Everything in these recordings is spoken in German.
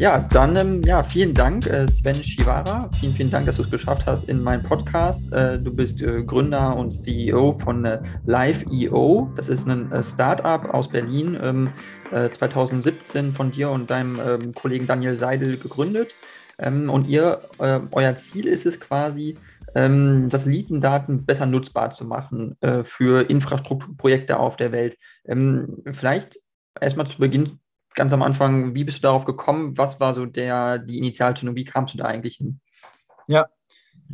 Ja, dann ähm, ja, vielen Dank, äh, Sven Shivara. Vielen, vielen Dank, dass du es geschafft hast in meinem Podcast. Äh, du bist äh, Gründer und CEO von äh, Live.io. Das ist ein äh, Startup aus Berlin, ähm, 2017 äh, von dir und deinem ähm, Kollegen Daniel Seidel gegründet. Ähm, und ihr, euer Ziel ist es quasi, ähm, Satellitendaten besser nutzbar zu machen für Infrastrukturprojekte auf der Welt. Ähm, vielleicht erstmal zu Beginn, ganz am Anfang, wie bist du darauf gekommen? Was war so der, die Initialzündung? Wie kamst du da eigentlich hin? Ja,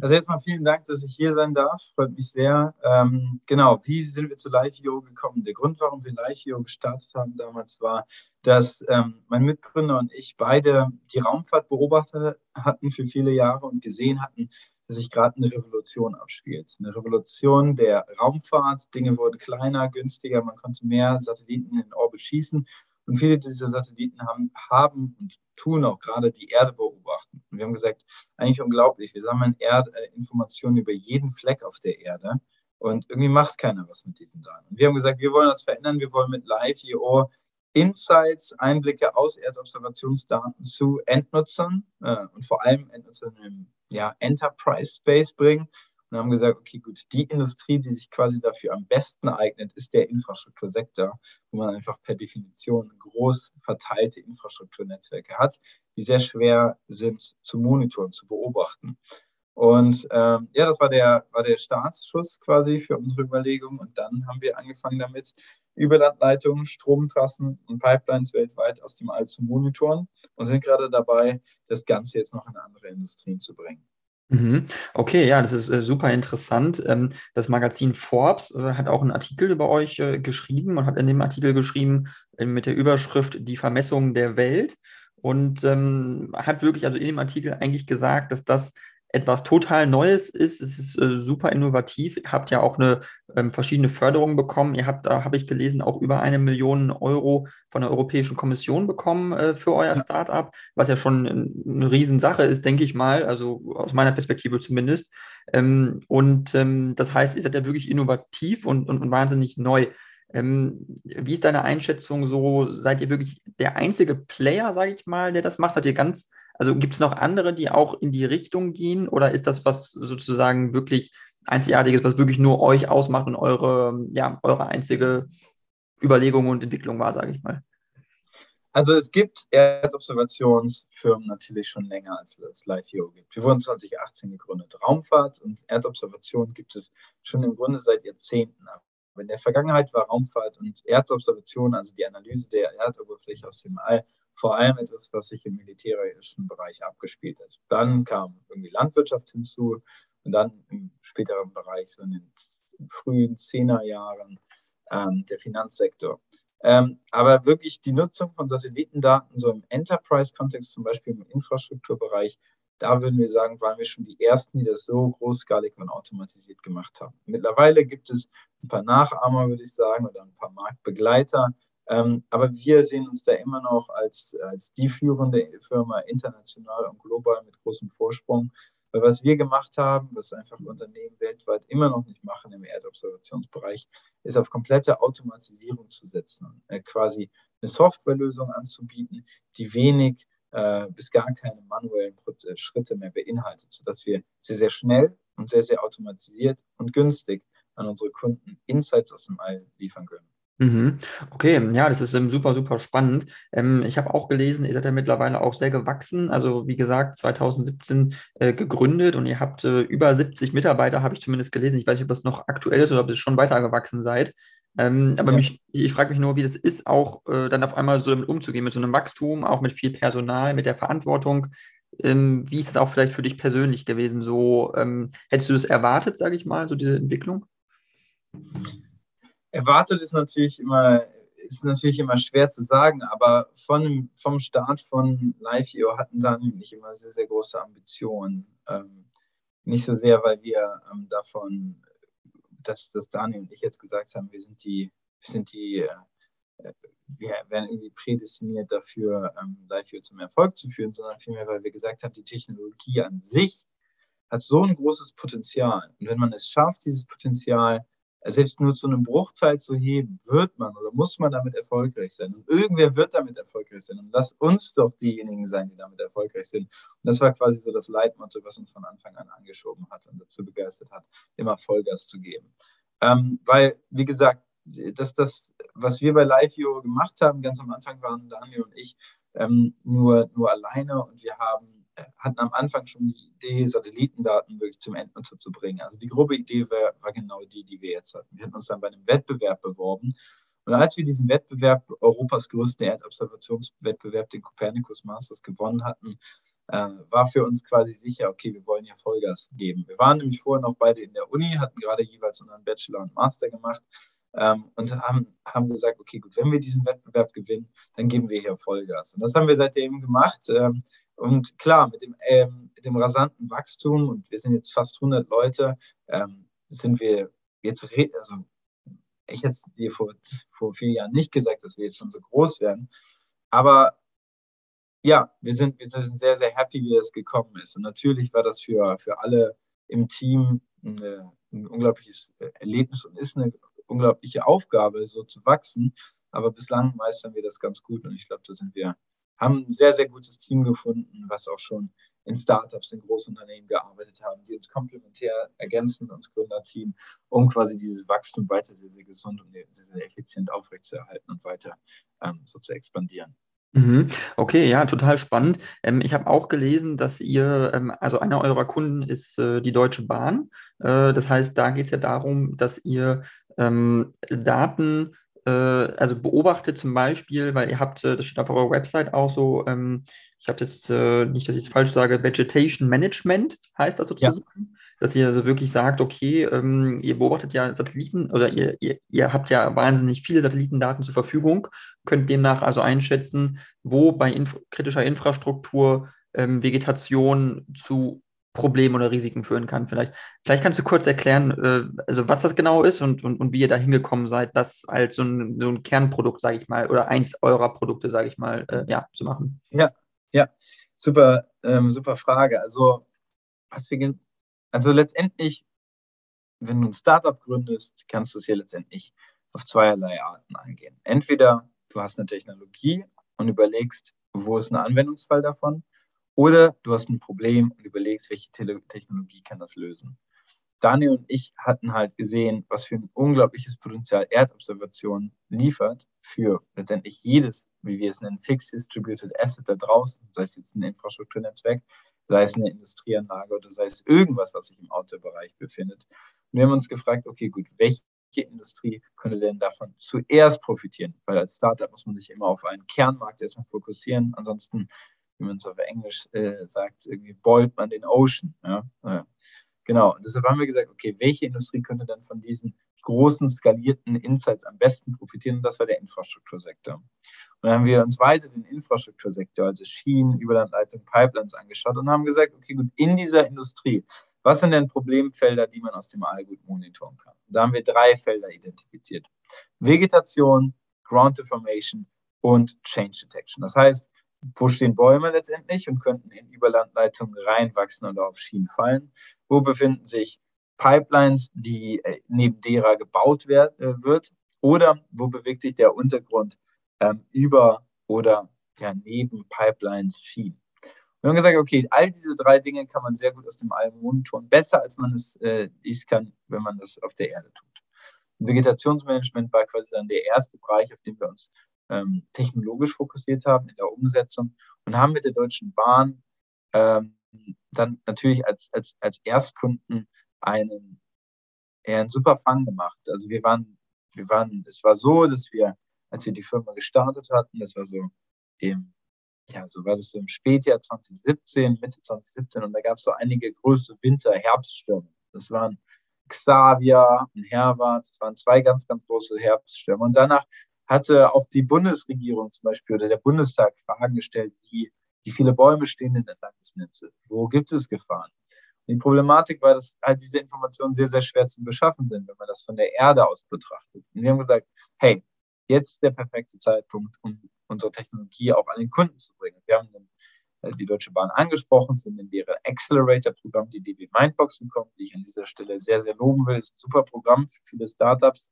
also erstmal vielen Dank, dass ich hier sein darf. Freut mich sehr. Ähm, genau, wie sind wir zu Live.io gekommen? Der Grund, warum wir Live.io gestartet haben damals, war, dass ähm, mein Mitgründer und ich beide die Raumfahrt beobachtet hatten für viele Jahre und gesehen hatten, dass sich gerade eine Revolution abspielt. Eine Revolution der Raumfahrt. Dinge wurden kleiner, günstiger, man konnte mehr Satelliten in Orbit schießen. Und viele dieser Satelliten haben, haben und tun auch gerade die Erde beobachten. Und wir haben gesagt, eigentlich unglaublich, wir sammeln Erd äh, Informationen über jeden Fleck auf der Erde und irgendwie macht keiner was mit diesen Daten. Und wir haben gesagt, wir wollen das verändern, wir wollen mit Live.io Insights, Einblicke aus Erdobservationsdaten zu Endnutzern äh, und vor allem Endnutzern im ja, Enterprise Space bringen und haben gesagt, okay, gut, die Industrie, die sich quasi dafür am besten eignet, ist der Infrastruktursektor, wo man einfach per Definition groß verteilte Infrastrukturnetzwerke hat, die sehr schwer sind zu monitoren, zu beobachten. Und ähm, ja, das war der, war der Startschuss quasi für unsere Überlegung. Und dann haben wir angefangen damit, Überlandleitungen, Stromtrassen und Pipelines weltweit aus dem All zu monitoren und sind gerade dabei, das Ganze jetzt noch in andere Industrien zu bringen. Mhm. Okay, ja, das ist äh, super interessant. Ähm, das Magazin Forbes äh, hat auch einen Artikel über euch äh, geschrieben und hat in dem Artikel geschrieben äh, mit der Überschrift Die Vermessung der Welt und ähm, hat wirklich also in dem Artikel eigentlich gesagt, dass das etwas total Neues ist. Es ist äh, super innovativ. Ihr habt ja auch eine ähm, verschiedene Förderungen bekommen. Ihr habt, da habe ich gelesen, auch über eine Million Euro von der Europäischen Kommission bekommen äh, für euer ja. Startup, was ja schon eine Riesensache ist, denke ich mal, also aus meiner Perspektive zumindest. Ähm, und ähm, das heißt, ihr seid ja wirklich innovativ und, und, und wahnsinnig neu. Ähm, wie ist deine Einschätzung so? Seid ihr wirklich der einzige Player, sage ich mal, der das macht? Seid ihr ganz also gibt es noch andere, die auch in die Richtung gehen oder ist das was sozusagen wirklich Einzigartiges, was wirklich nur euch ausmacht und eure, ja, eure einzige Überlegung und Entwicklung war, sage ich mal? Also es gibt Erdobservationsfirmen natürlich schon länger, als es LiveHero gibt. Wir wurden 2018 gegründet. Raumfahrt und Erdobservation gibt es schon im Grunde seit Jahrzehnten. Aber in der Vergangenheit war Raumfahrt und Erdobservation, also die Analyse der Erdoberfläche aus dem All, vor allem etwas, was sich im militärischen Bereich abgespielt hat. Dann kam irgendwie Landwirtschaft hinzu und dann im späteren Bereich, so in den frühen Zehnerjahren, ähm, der Finanzsektor. Ähm, aber wirklich die Nutzung von Satellitendaten, so im Enterprise-Kontext, zum Beispiel im Infrastrukturbereich, da würden wir sagen, waren wir schon die Ersten, die das so großskalig und automatisiert gemacht haben. Mittlerweile gibt es ein paar Nachahmer, würde ich sagen, oder ein paar Marktbegleiter, ähm, aber wir sehen uns da immer noch als, als die führende Firma international und global mit großem Vorsprung. Weil was wir gemacht haben, was einfach Unternehmen weltweit immer noch nicht machen im Erdobservationsbereich, ist auf komplette Automatisierung zu setzen und äh, quasi eine Softwarelösung anzubieten, die wenig äh, bis gar keine manuellen Schritte mehr beinhaltet, sodass wir sehr, sehr schnell und sehr, sehr automatisiert und günstig an unsere Kunden Insights aus dem All liefern können. Mhm. Okay, ja, das ist ähm, super, super spannend. Ähm, ich habe auch gelesen, ihr seid ja mittlerweile auch sehr gewachsen. Also wie gesagt, 2017 äh, gegründet und ihr habt äh, über 70 Mitarbeiter, habe ich zumindest gelesen. Ich weiß nicht, ob das noch aktuell ist oder ob ihr schon weiter gewachsen seid. Ähm, aber ja. mich, ich frage mich nur, wie das ist, auch äh, dann auf einmal so damit umzugehen, mit so einem Wachstum, auch mit viel Personal, mit der Verantwortung. Ähm, wie ist es auch vielleicht für dich persönlich gewesen? So, hättest du das erwartet, sage ich mal, so diese Entwicklung? Erwartet ist natürlich immer, ist natürlich immer schwer zu sagen, aber von, vom Start von Live.io hatten Daniel und ich immer sehr, sehr große Ambitionen. Ähm, nicht so sehr, weil wir ähm, davon, dass, dass Daniel und ich jetzt gesagt haben, wir sind die, wir sind die, äh, wir werden irgendwie prädestiniert dafür, ähm, Live.io zum Erfolg zu führen, sondern vielmehr, weil wir gesagt haben, die Technologie an sich hat so ein großes Potenzial. Und wenn man es schafft, dieses Potenzial selbst nur zu einem Bruchteil zu heben, wird man oder muss man damit erfolgreich sein. Und irgendwer wird damit erfolgreich sein. Und lass uns doch diejenigen sein, die damit erfolgreich sind. Und das war quasi so das Leitmotto, was uns von Anfang an angeschoben hat und dazu begeistert hat, immer Vollgas zu geben. Ähm, weil, wie gesagt, dass das, was wir bei LiveView gemacht haben, ganz am Anfang waren Daniel und ich ähm, nur, nur alleine und wir haben hatten am Anfang schon die Idee, Satellitendaten wirklich zum Endnutzer zu bringen. Also die grobe Idee war, war genau die, die wir jetzt hatten. Wir hatten uns dann bei einem Wettbewerb beworben. Und als wir diesen Wettbewerb, Europas größten Erdobservationswettbewerb, den Copernicus Masters gewonnen hatten, äh, war für uns quasi sicher, okay, wir wollen ja Vollgas geben. Wir waren nämlich vorher noch beide in der Uni, hatten gerade jeweils unseren Bachelor und Master gemacht ähm, und haben, haben gesagt, okay, gut, wenn wir diesen Wettbewerb gewinnen, dann geben wir hier Vollgas. Und das haben wir seitdem gemacht. Ähm, und klar, mit dem, ähm, mit dem rasanten Wachstum, und wir sind jetzt fast 100 Leute, ähm, sind wir jetzt, also ich hätte dir vor, vor vier Jahren nicht gesagt, dass wir jetzt schon so groß werden. Aber ja, wir sind, wir sind sehr, sehr happy, wie das gekommen ist. Und natürlich war das für, für alle im Team eine, ein unglaubliches Erlebnis und ist eine unglaubliche Aufgabe, so zu wachsen. Aber bislang meistern wir das ganz gut und ich glaube, da sind wir haben ein sehr, sehr gutes Team gefunden, was auch schon in Startups, in Großunternehmen gearbeitet haben, die uns komplementär ergänzen, uns Gründerteam, um quasi dieses Wachstum weiter sehr, sehr gesund und sehr, sehr effizient aufrechtzuerhalten und weiter ähm, so zu expandieren. Mhm. Okay, ja, total spannend. Ähm, ich habe auch gelesen, dass ihr, ähm, also einer eurer Kunden ist äh, die Deutsche Bahn. Äh, das heißt, da geht es ja darum, dass ihr ähm, Daten also beobachtet zum Beispiel, weil ihr habt, äh, das steht auf eurer Website auch so, ähm, ich habe jetzt äh, nicht, dass ich es falsch sage, Vegetation Management heißt das sozusagen, ja. dass ihr also wirklich sagt, okay, ähm, ihr beobachtet ja Satelliten oder ihr, ihr, ihr habt ja wahnsinnig viele Satellitendaten zur Verfügung, könnt demnach also einschätzen, wo bei inf kritischer Infrastruktur ähm, Vegetation zu Problemen oder Risiken führen kann. Vielleicht, vielleicht kannst du kurz erklären, äh, also was das genau ist und, und, und wie ihr da hingekommen seid, das als so ein, so ein Kernprodukt, sage ich mal, oder eins eurer Produkte, sage ich mal, äh, ja, zu machen. Ja, ja, super, ähm, super Frage. Also, was wir, also letztendlich, wenn du ein Startup gründest, kannst du es ja letztendlich auf zweierlei Arten angehen. Entweder du hast eine Technologie und überlegst, wo ist ein Anwendungsfall davon oder du hast ein Problem und überlegst, welche Technologie kann das lösen. Daniel und ich hatten halt gesehen, was für ein unglaubliches Potenzial Erdobservation liefert für letztendlich jedes, wie wir es nennen, Fixed Distributed Asset da draußen, sei es jetzt ein Infrastrukturnetzwerk, sei es eine Industrieanlage oder sei es irgendwas, was sich im Outdoor-Bereich befindet. Und wir haben uns gefragt, okay, gut, welche Industrie könnte denn davon zuerst profitieren? Weil als Startup muss man sich immer auf einen Kernmarkt erstmal fokussieren. Ansonsten wie man es auf Englisch äh, sagt, irgendwie boilt man den Ocean. Ja? ja. Genau. Und deshalb haben wir gesagt, okay, welche Industrie könnte dann von diesen großen skalierten Insights am besten profitieren? Und das war der Infrastruktursektor. Und dann haben wir uns weiter den Infrastruktursektor, also Schienen, Überlandleitung, Pipelines angeschaut und haben gesagt, okay, gut, in dieser Industrie, was sind denn Problemfelder, die man aus dem All gut monitoren kann? Und da haben wir drei Felder identifiziert. Vegetation, Ground Deformation und Change Detection. Das heißt, wo stehen Bäume letztendlich und könnten in Überlandleitungen reinwachsen oder auf Schienen fallen? Wo befinden sich Pipelines, die äh, neben derer gebaut werd, äh, wird? Oder wo bewegt sich der Untergrund ähm, über oder ja, neben Pipelines, Schienen? Wir haben gesagt, okay, all diese drei Dinge kann man sehr gut aus dem All monitoren, besser als man es äh, dies kann, wenn man das auf der Erde tut. Vegetationsmanagement war quasi dann der erste Bereich, auf den wir uns ähm, technologisch fokussiert haben in der Umsetzung und haben mit der Deutschen Bahn ähm, dann natürlich als, als, als Erstkunden einen, eher einen super Fang gemacht. Also wir waren, wir waren, es war so, dass wir, als wir die Firma gestartet hatten, das war so im, ja, so war das so im Spätjahr 2017, Mitte 2017 und da gab es so einige größere Winter-Herbststürme. Das waren Xavier und Herwart, das waren zwei ganz, ganz große Herbststürme. Und danach hatte auch die Bundesregierung zum Beispiel oder der Bundestag Fragen gestellt, wie, wie viele Bäume stehen denn entlang des Netzes? Wo gibt es Gefahren? Und die Problematik war, dass halt diese Informationen sehr, sehr schwer zu beschaffen sind, wenn man das von der Erde aus betrachtet. Und wir haben gesagt, hey, jetzt ist der perfekte Zeitpunkt, um unsere Technologie auch an den Kunden zu bringen. Wir haben einen äh, die Deutsche Bahn angesprochen, sind in deren Accelerator-Programm, die DB Mindbox gekommen, die ich an dieser Stelle sehr, sehr loben will. Das ist ein super Programm für viele Startups.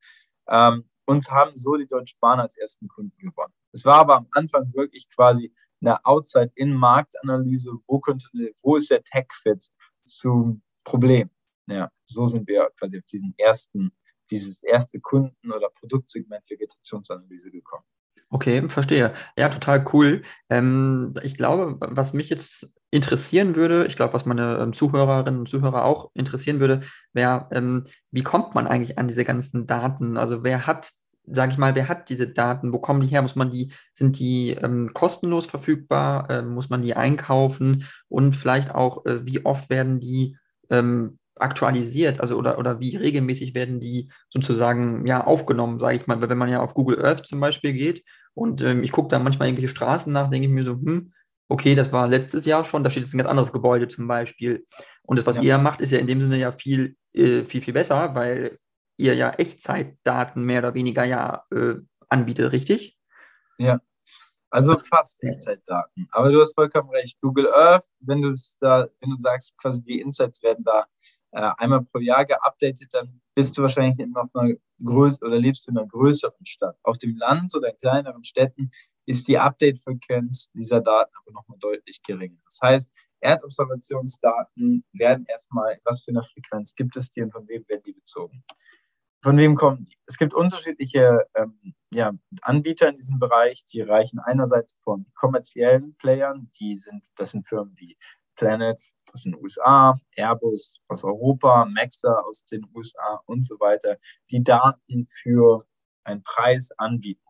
Ähm, und haben so die Deutsche Bahn als ersten Kunden gewonnen. Es war aber am Anfang wirklich quasi eine Outside-In-Marktanalyse, wo wo ist der Tech-Fit zum Problem? Ja, so sind wir quasi auf diesen ersten, dieses erste Kunden- oder Produktsegment Vegetationsanalyse gekommen. Okay, verstehe. Ja, total cool. Ähm, ich glaube, was mich jetzt interessieren würde, ich glaube, was meine ähm, Zuhörerinnen und Zuhörer auch interessieren würde, wäre, ähm, wie kommt man eigentlich an diese ganzen Daten? Also wer hat, sage ich mal, wer hat diese Daten? Wo kommen die her? Muss man die, sind die ähm, kostenlos verfügbar? Ähm, muss man die einkaufen? Und vielleicht auch, äh, wie oft werden die ähm, aktualisiert, also oder, oder wie regelmäßig werden die sozusagen ja aufgenommen, sage ich mal, wenn man ja auf Google Earth zum Beispiel geht und ähm, ich gucke da manchmal irgendwelche Straßen nach, denke ich mir so, hm, okay, das war letztes Jahr schon, da steht jetzt ein ganz anderes Gebäude zum Beispiel. Und das, was ja. ihr macht, ist ja in dem Sinne ja viel, äh, viel, viel besser, weil ihr ja Echtzeitdaten mehr oder weniger ja äh, anbietet, richtig? Ja, also fast Echtzeitdaten. Aber du hast vollkommen recht. Google Earth, wenn du da, wenn du sagst, quasi die Insights werden da äh, einmal pro Jahr geupdatet, dann bist du wahrscheinlich in noch einer größeren oder lebst du in einer größeren Stadt. Auf dem Land oder in kleineren Städten ist die Update-Frequenz dieser Daten aber nochmal deutlich geringer. Das heißt, Erdobservationsdaten werden erstmal, was für eine Frequenz gibt es die und von wem werden die bezogen? Von wem kommen die? Es gibt unterschiedliche ähm, ja, Anbieter in diesem Bereich, die reichen einerseits von kommerziellen Playern, die sind, das sind Firmen wie Planet aus den USA, Airbus aus Europa, Maxa aus den USA und so weiter, die Daten für einen Preis anbieten.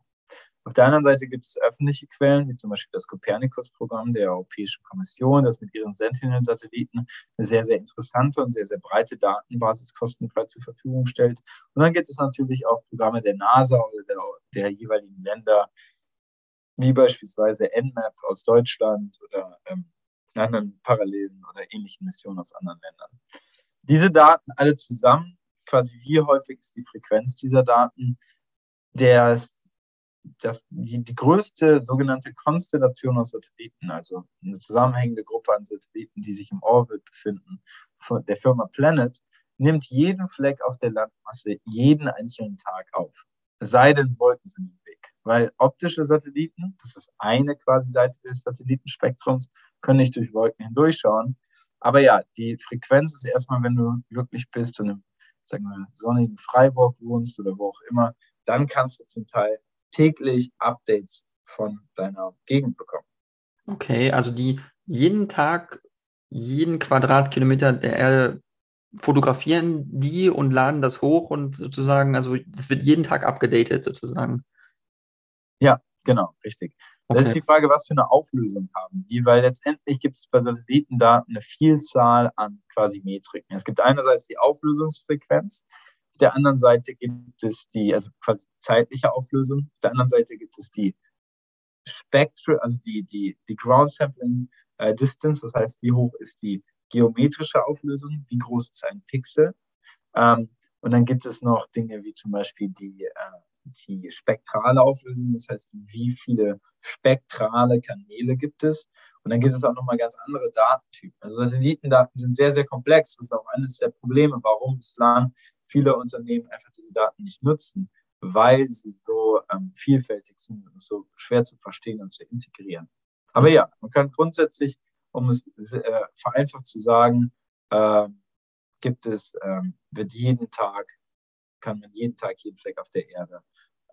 Auf der anderen Seite gibt es öffentliche Quellen, wie zum Beispiel das Copernicus-Programm der Europäischen Kommission, das mit ihren Sentinel-Satelliten eine sehr, sehr interessante und sehr, sehr breite Datenbasis kostenfrei zur Verfügung stellt. Und dann gibt es natürlich auch Programme der NASA oder der, der jeweiligen Länder, wie beispielsweise NMAP aus Deutschland oder ähm, anderen parallelen oder ähnlichen Missionen aus anderen Ländern. Diese Daten alle zusammen, quasi wie häufig ist die Frequenz dieser Daten, der das, die, die größte sogenannte Konstellation aus Satelliten, also eine zusammenhängende Gruppe an Satelliten, die sich im Orbit befinden, von der Firma Planet, nimmt jeden Fleck auf der Landmasse jeden einzelnen Tag auf. Es sei denn, Wolken sind im Weg. Weil optische Satelliten, das ist eine quasi Seite des Satellitenspektrums, können nicht durch Wolken hindurchschauen. Aber ja, die Frequenz ist erstmal, wenn du glücklich bist und im sagen wir, sonnigen Freiburg wohnst oder wo auch immer, dann kannst du zum Teil täglich Updates von deiner Gegend bekommen. Okay, also die jeden Tag, jeden Quadratkilometer der Erde fotografieren die und laden das hoch und sozusagen, also es wird jeden Tag abgedatet sozusagen. Ja, genau, richtig. Okay. Das ist die Frage, was für eine Auflösung haben die, weil letztendlich gibt es bei Satellitendaten eine Vielzahl an quasi Metriken. Es gibt einerseits die Auflösungsfrequenz, auf der anderen Seite gibt es die, also quasi zeitliche Auflösung. Auf der anderen Seite gibt es die Spectral, also die, die, die Ground Sampling äh, Distance, das heißt, wie hoch ist die geometrische Auflösung, wie groß ist ein Pixel. Ähm, und dann gibt es noch Dinge wie zum Beispiel die, äh, die spektrale Auflösung, das heißt, wie viele spektrale Kanäle gibt es. Und dann gibt es auch nochmal ganz andere Datentypen. Also Satellitendaten sind sehr, sehr komplex. Das ist auch eines der Probleme, warum bislang viele Unternehmen einfach diese Daten nicht nutzen, weil sie so ähm, vielfältig sind und so schwer zu verstehen und zu integrieren. Aber ja, man kann grundsätzlich, um es äh, vereinfacht zu sagen, äh, gibt es, äh, wird jeden Tag, kann man jeden Tag jeden Fleck auf der Erde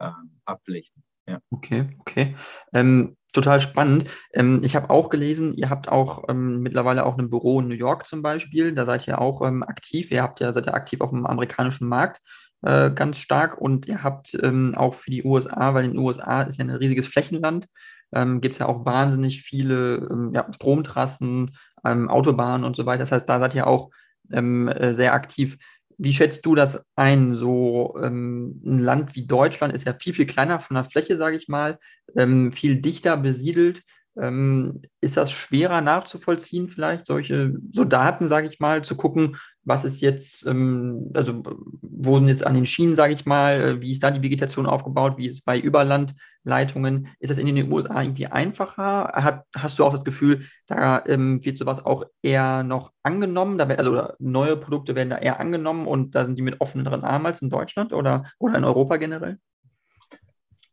ähm, ablichten. Ja. Okay, okay. Ähm, total spannend. Ähm, ich habe auch gelesen, ihr habt auch ähm, mittlerweile auch ein Büro in New York zum Beispiel. Da seid ihr auch ähm, aktiv. Ihr habt ja, seid ja aktiv auf dem amerikanischen Markt äh, ganz stark und ihr habt ähm, auch für die USA, weil in den USA ist ja ein riesiges Flächenland, ähm, gibt es ja auch wahnsinnig viele ja, Stromtrassen, Autobahnen und so weiter. Das heißt, da seid ihr auch äh, sehr aktiv. Wie schätzt du das ein? So ähm, ein Land wie Deutschland ist ja viel, viel kleiner von der Fläche, sage ich mal, ähm, viel dichter besiedelt. Ähm, ist das schwerer nachzuvollziehen, vielleicht solche so Daten, sage ich mal, zu gucken, was ist jetzt, ähm, also wo sind jetzt an den Schienen, sage ich mal, äh, wie ist da die Vegetation aufgebaut, wie ist es bei Überlandleitungen? Ist das in den USA irgendwie einfacher? Hat, hast du auch das Gefühl, da ähm, wird sowas auch eher noch angenommen, da, also neue Produkte werden da eher angenommen und da sind die mit offeneren Armen als in Deutschland oder, oder in Europa generell?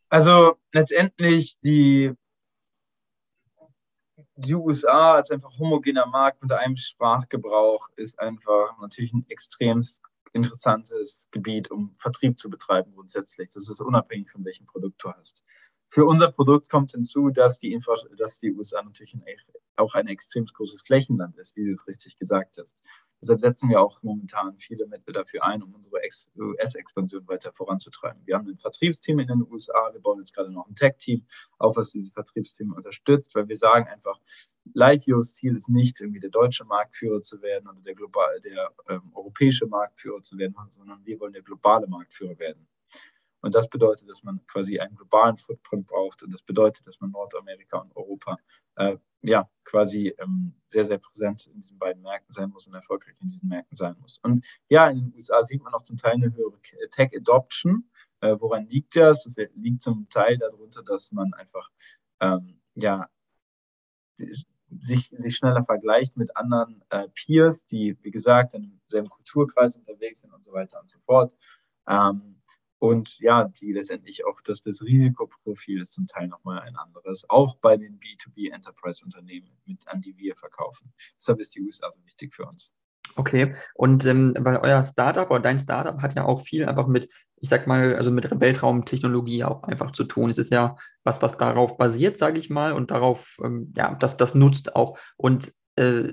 Also letztendlich die die USA als einfach homogener Markt mit einem Sprachgebrauch ist einfach natürlich ein extrem interessantes Gebiet, um Vertrieb zu betreiben grundsätzlich. Das ist unabhängig von welchem Produkt du hast. Für unser Produkt kommt hinzu, dass die, Infra dass die USA natürlich ein, auch ein extrem großes Flächenland ist, wie du es richtig gesagt hast. Deshalb setzen wir auch momentan viele Mittel dafür ein, um unsere US-Expansion weiter voranzutreiben. Wir haben ein Vertriebsteam in den USA, wir bauen jetzt gerade noch ein Tech-Team auf, was diese Vertriebsteam unterstützt, weil wir sagen einfach, Lightyears Ziel ist nicht irgendwie der deutsche Marktführer zu werden oder der, global, der ähm, europäische Marktführer zu werden, sondern wir wollen der globale Marktführer werden. Und das bedeutet, dass man quasi einen globalen Footprint braucht. Und das bedeutet, dass man Nordamerika und Europa äh, ja quasi ähm, sehr, sehr präsent in diesen beiden Märkten sein muss und erfolgreich in diesen Märkten sein muss. Und ja, in den USA sieht man auch zum Teil eine höhere Tech Adoption. Äh, woran liegt das? Das liegt zum Teil darunter, dass man einfach ähm, ja sich, sich schneller vergleicht mit anderen äh, Peers, die, wie gesagt, in einem selben Kulturkreis unterwegs sind und so weiter und so fort. Ähm, und ja, die letztendlich auch, dass das Risikoprofil ist zum Teil nochmal ein anderes, auch bei den B2B Enterprise Unternehmen, mit, an die wir verkaufen. Deshalb ist die USA so wichtig für uns. Okay, und ähm, weil euer Startup oder dein Startup hat ja auch viel einfach mit, ich sag mal, also mit Weltraumtechnologie auch einfach zu tun. Es ist ja was, was darauf basiert, sage ich mal, und darauf, ähm, ja, das, das nutzt auch. Und äh,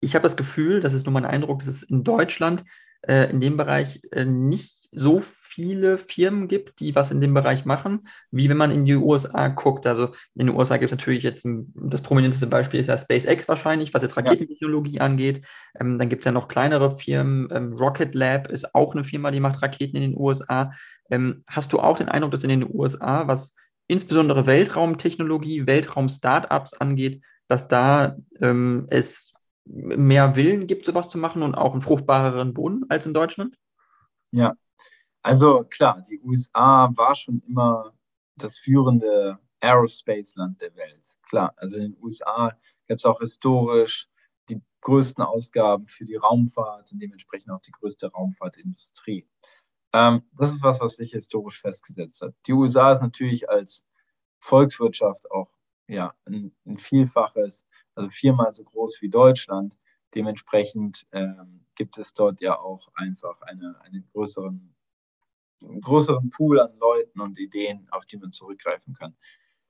ich habe das Gefühl, das ist nur mein Eindruck, dass es in Deutschland äh, in dem Bereich äh, nicht so viele Firmen gibt, die was in dem Bereich machen, wie wenn man in die USA guckt. Also in den USA gibt es natürlich jetzt ein, das prominenteste Beispiel ist ja SpaceX wahrscheinlich, was jetzt Raketentechnologie ja. angeht. Ähm, dann gibt es ja noch kleinere Firmen. Ähm, Rocket Lab ist auch eine Firma, die macht Raketen in den USA. Ähm, hast du auch den Eindruck, dass in den USA, was insbesondere Weltraumtechnologie, Weltraum-Startups angeht, dass da ähm, es mehr Willen gibt, sowas zu machen und auch einen fruchtbareren Boden als in Deutschland? Ja, also klar, die USA war schon immer das führende Aerospace-Land der Welt. Klar, also in den USA gab es auch historisch die größten Ausgaben für die Raumfahrt und dementsprechend auch die größte Raumfahrtindustrie. Ähm, das ist was, was sich historisch festgesetzt hat. Die USA ist natürlich als Volkswirtschaft auch ja, ein, ein Vielfaches, also viermal so groß wie Deutschland. Dementsprechend ähm, gibt es dort ja auch einfach eine, einen größeren einen größeren Pool an Leuten und Ideen, auf die man zurückgreifen kann.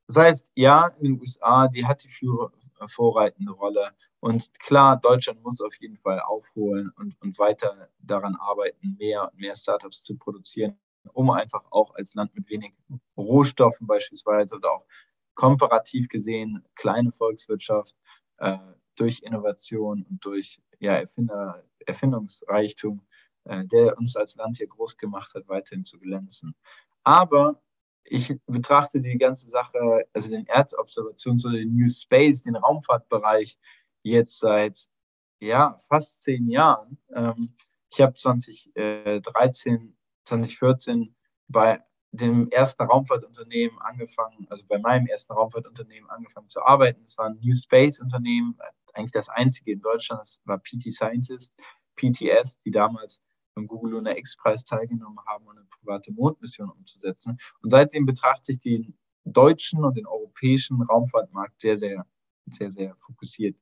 Das heißt, ja, in den USA, die hat die Führer, vorreitende Rolle. Und klar, Deutschland muss auf jeden Fall aufholen und, und weiter daran arbeiten, mehr und mehr Startups zu produzieren, um einfach auch als Land mit wenig Rohstoffen beispielsweise oder auch komparativ gesehen kleine Volkswirtschaft äh, durch Innovation und durch ja, Erfinder, Erfindungsreichtum äh, der uns als Land hier groß gemacht hat, weiterhin zu glänzen. Aber ich betrachte die ganze Sache, also den Erdobservations- oder den New Space, den Raumfahrtbereich, jetzt seit ja, fast zehn Jahren. Ähm, ich habe 2013, 2014 bei dem ersten Raumfahrtunternehmen angefangen, also bei meinem ersten Raumfahrtunternehmen angefangen zu arbeiten. Es war ein New Space Unternehmen, eigentlich das einzige in Deutschland, das war PT Scientist, PTS, die damals beim Google Lunar X-Preis teilgenommen haben, um eine private Mondmission umzusetzen. Und seitdem betrachte ich den deutschen und den europäischen Raumfahrtmarkt sehr, sehr, sehr, sehr fokussiert.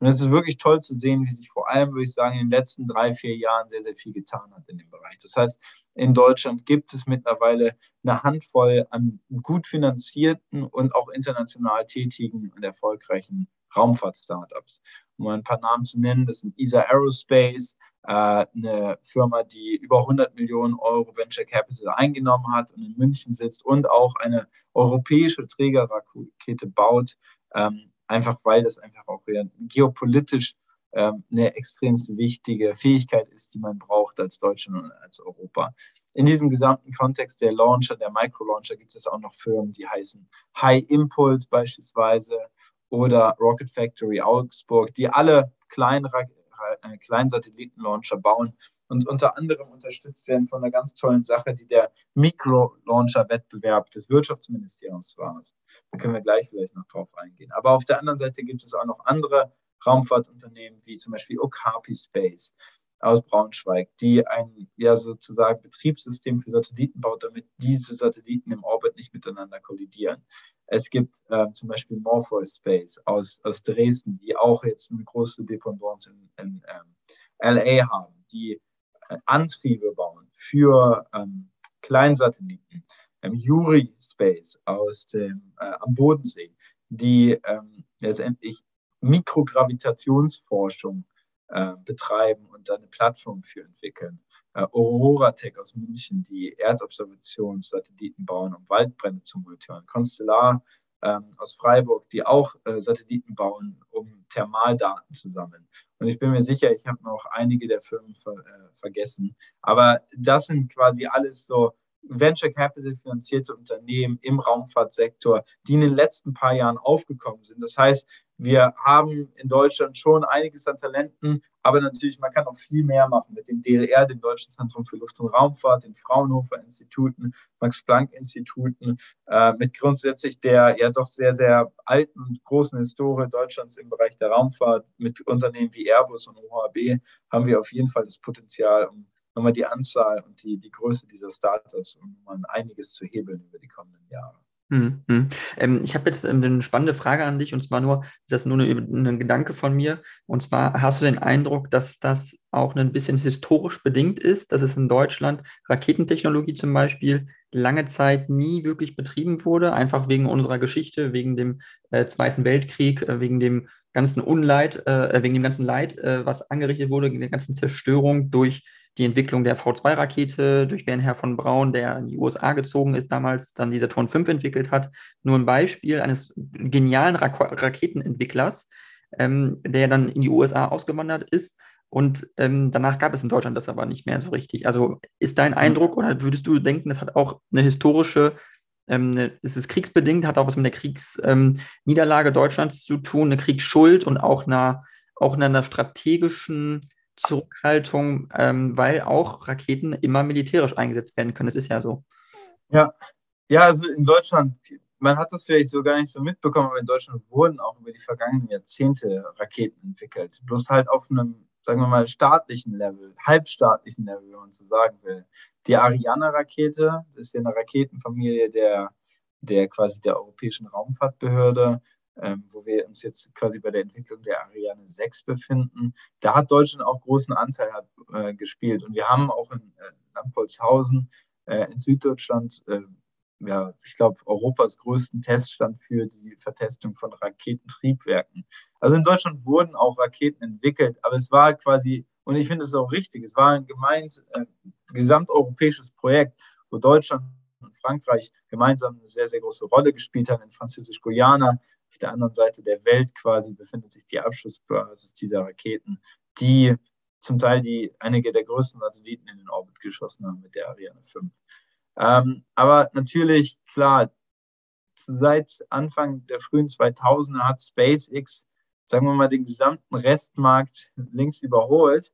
Und es ist wirklich toll zu sehen, wie sich vor allem, würde ich sagen, in den letzten drei, vier Jahren sehr, sehr viel getan hat in dem Bereich. Das heißt, in Deutschland gibt es mittlerweile eine Handvoll an gut finanzierten und auch international tätigen und erfolgreichen Raumfahrt-Startups. Um ein paar Namen zu nennen, das sind ESA Aerospace, äh, eine Firma, die über 100 Millionen Euro Venture Capital eingenommen hat und in München sitzt und auch eine europäische Trägerrakete baut, ähm, einfach weil das einfach auch geopolitisch ähm, eine extrem wichtige Fähigkeit ist, die man braucht als Deutschland und als Europa. In diesem gesamten Kontext der Launcher, der Micro-Launcher, gibt es auch noch Firmen, die heißen High Impulse beispielsweise oder Rocket Factory Augsburg, die alle kleinen, äh, kleinen Satellitenlauncher bauen und unter anderem unterstützt werden von einer ganz tollen Sache, die der Mikro-Launcher-Wettbewerb des Wirtschaftsministeriums war. Da können wir gleich vielleicht noch drauf eingehen. Aber auf der anderen Seite gibt es auch noch andere Raumfahrtunternehmen, wie zum Beispiel Okapi Space aus Braunschweig, die ein ja sozusagen Betriebssystem für Satelliten baut, damit diese Satelliten im Orbit nicht miteinander kollidieren. Es gibt äh, zum Beispiel Morpheus Space aus, aus Dresden, die auch jetzt eine große Dependance in, in ähm, LA haben, die Antriebe bauen für ähm, Kleinsatelliten. Ähm, Yuri Space aus dem, äh, am Bodensee, die ähm, letztendlich Mikrogravitationsforschung äh, betreiben und da eine Plattform für entwickeln. Äh, Aurora Tech aus München, die Erdobservationssatelliten bauen, um Waldbrände zu monitoren. Constellar ähm, aus Freiburg, die auch äh, Satelliten bauen, um Thermaldaten zu sammeln. Und ich bin mir sicher, ich habe noch einige der Firmen ver äh, vergessen. Aber das sind quasi alles so Venture Capital finanzierte Unternehmen im Raumfahrtsektor, die in den letzten paar Jahren aufgekommen sind. Das heißt, wir haben in Deutschland schon einiges an Talenten, aber natürlich, man kann auch viel mehr machen mit dem DLR, dem Deutschen Zentrum für Luft- und Raumfahrt, den Fraunhofer Instituten, Max-Planck-Instituten, äh, mit grundsätzlich der ja doch sehr, sehr alten und großen Historie Deutschlands im Bereich der Raumfahrt. Mit Unternehmen wie Airbus und OHB haben wir auf jeden Fall das Potenzial, um nochmal die Anzahl und die, die Größe dieser Startups, um mal einiges zu hebeln über die kommenden Jahre. Mhm. Ähm, ich habe jetzt ähm, eine spannende Frage an dich und zwar nur, das ist nur eine, ein Gedanke von mir. Und zwar hast du den Eindruck, dass das auch ein bisschen historisch bedingt ist, dass es in Deutschland Raketentechnologie zum Beispiel lange Zeit nie wirklich betrieben wurde, einfach wegen unserer Geschichte, wegen dem äh, Zweiten Weltkrieg, äh, wegen dem ganzen Unleid, äh, wegen dem ganzen Leid, äh, was angerichtet wurde, wegen der ganzen Zerstörung durch die Entwicklung der V2-Rakete durch Wernher von Braun, der in die USA gezogen ist, damals dann die Saturn V entwickelt hat. Nur ein Beispiel eines genialen Ra Raketenentwicklers, ähm, der dann in die USA ausgewandert ist. Und ähm, danach gab es in Deutschland das aber nicht mehr so richtig. Also ist dein Eindruck oder würdest du denken, das hat auch eine historische, ähm, ist es kriegsbedingt, hat auch was mit der Kriegsniederlage ähm, Deutschlands zu tun, eine Kriegsschuld und auch einer, auch einer strategischen Zurückhaltung, ähm, weil auch Raketen immer militärisch eingesetzt werden können. Das ist ja so. Ja, ja, also in Deutschland, man hat das vielleicht so gar nicht so mitbekommen, aber in Deutschland wurden auch über die vergangenen Jahrzehnte Raketen entwickelt. Bloß halt auf einem, sagen wir mal, staatlichen Level, halbstaatlichen Level, wenn man so sagen will. Die Ariane-Rakete, ist ja eine Raketenfamilie der, der quasi der Europäischen Raumfahrtbehörde wo wir uns jetzt quasi bei der Entwicklung der Ariane 6 befinden. Da hat Deutschland auch großen Anteil äh, gespielt. Und wir haben auch in äh, Lampolzhausen äh, in Süddeutschland, äh, ja, ich glaube, Europas größten Teststand für die Vertestung von Raketentriebwerken. Also in Deutschland wurden auch Raketen entwickelt, aber es war quasi, und ich finde es auch richtig, es war ein gemeint äh, gesamteuropäisches Projekt, wo Deutschland und Frankreich gemeinsam eine sehr, sehr große Rolle gespielt haben. In Französisch-Guyana auf der anderen Seite der Welt quasi befindet sich die Abschussbasis dieser Raketen, die zum Teil die einige der größten Satelliten in den Orbit geschossen haben mit der Ariane 5. Ähm, aber natürlich, klar, seit Anfang der frühen 2000er hat SpaceX, sagen wir mal, den gesamten Restmarkt links überholt.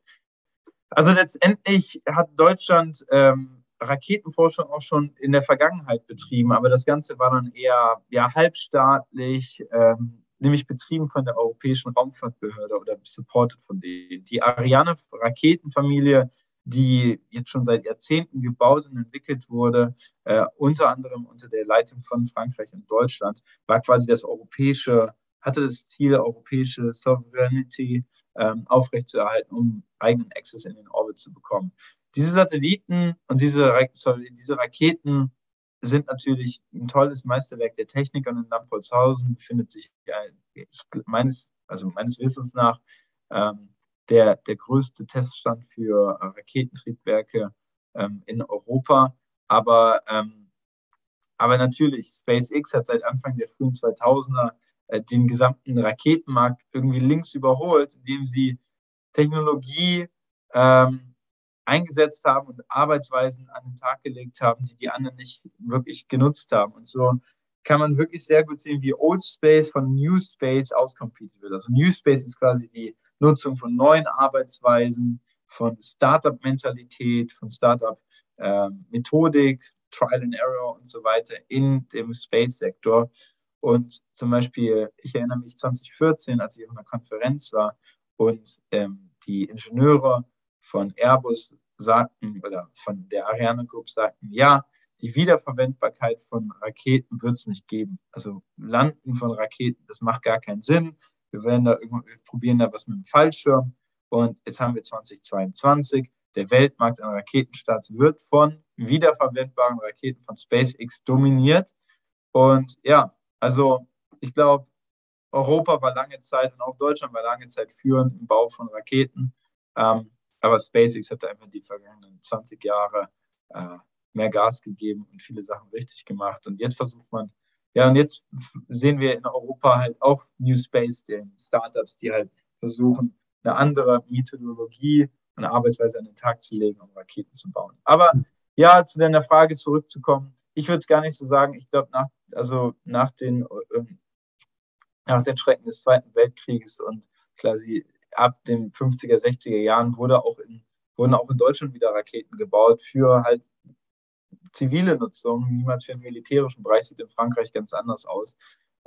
Also letztendlich hat Deutschland ähm, Raketenforschung auch schon in der Vergangenheit betrieben, aber das Ganze war dann eher ja, halbstaatlich, ähm, nämlich betrieben von der Europäischen Raumfahrtbehörde oder supported von denen. Die Ariane-Raketenfamilie, die jetzt schon seit Jahrzehnten gebaut und entwickelt wurde, äh, unter anderem unter der Leitung von Frankreich und Deutschland, war quasi das europäische, hatte das Ziel, europäische Sovereignty ähm, aufrechtzuerhalten, um eigenen Access in den Orbit zu bekommen. Diese Satelliten und diese, sorry, diese Raketen sind natürlich ein tolles Meisterwerk der Technik und in Lampolzhausen befindet sich ich, meines, also meines Wissens nach ähm, der, der größte Teststand für äh, Raketentriebwerke ähm, in Europa. Aber, ähm, aber natürlich, SpaceX hat seit Anfang der frühen 2000er äh, den gesamten Raketenmarkt irgendwie links überholt, indem sie Technologie ähm, eingesetzt haben und Arbeitsweisen an den Tag gelegt haben, die die anderen nicht wirklich genutzt haben. Und so kann man wirklich sehr gut sehen, wie Old Space von New Space auskompetet wird. Also New Space ist quasi die Nutzung von neuen Arbeitsweisen, von Startup-Mentalität, von Startup-Methodik, Trial and Error und so weiter in dem Space-Sektor. Und zum Beispiel, ich erinnere mich 2014, als ich auf einer Konferenz war und ähm, die Ingenieure von Airbus sagten oder von der Ariane Group sagten, ja, die Wiederverwendbarkeit von Raketen wird es nicht geben. Also Landen von Raketen, das macht gar keinen Sinn. Wir werden da wir probieren da was mit dem Fallschirm. Und jetzt haben wir 2022. Der Weltmarkt an Raketenstarts wird von wiederverwendbaren Raketen von SpaceX dominiert. Und ja, also ich glaube, Europa war lange Zeit und auch Deutschland war lange Zeit führend im Bau von Raketen. Ähm, aber SpaceX hat einfach die vergangenen 20 Jahre äh, mehr Gas gegeben und viele Sachen richtig gemacht. Und jetzt versucht man, ja, und jetzt sehen wir in Europa halt auch New Space, den Startups, die halt versuchen, eine andere Methodologie und Arbeitsweise an den Tag zu legen, um Raketen zu bauen. Aber ja, zu deiner Frage zurückzukommen, ich würde es gar nicht so sagen. Ich glaube, nach, also nach den, ähm, nach den Schrecken des Zweiten Weltkrieges und quasi ab den 50er, 60er Jahren wurde auch in, wurden auch in Deutschland wieder Raketen gebaut für halt zivile Nutzung, niemals für den militärischen Bereich, sieht in Frankreich ganz anders aus.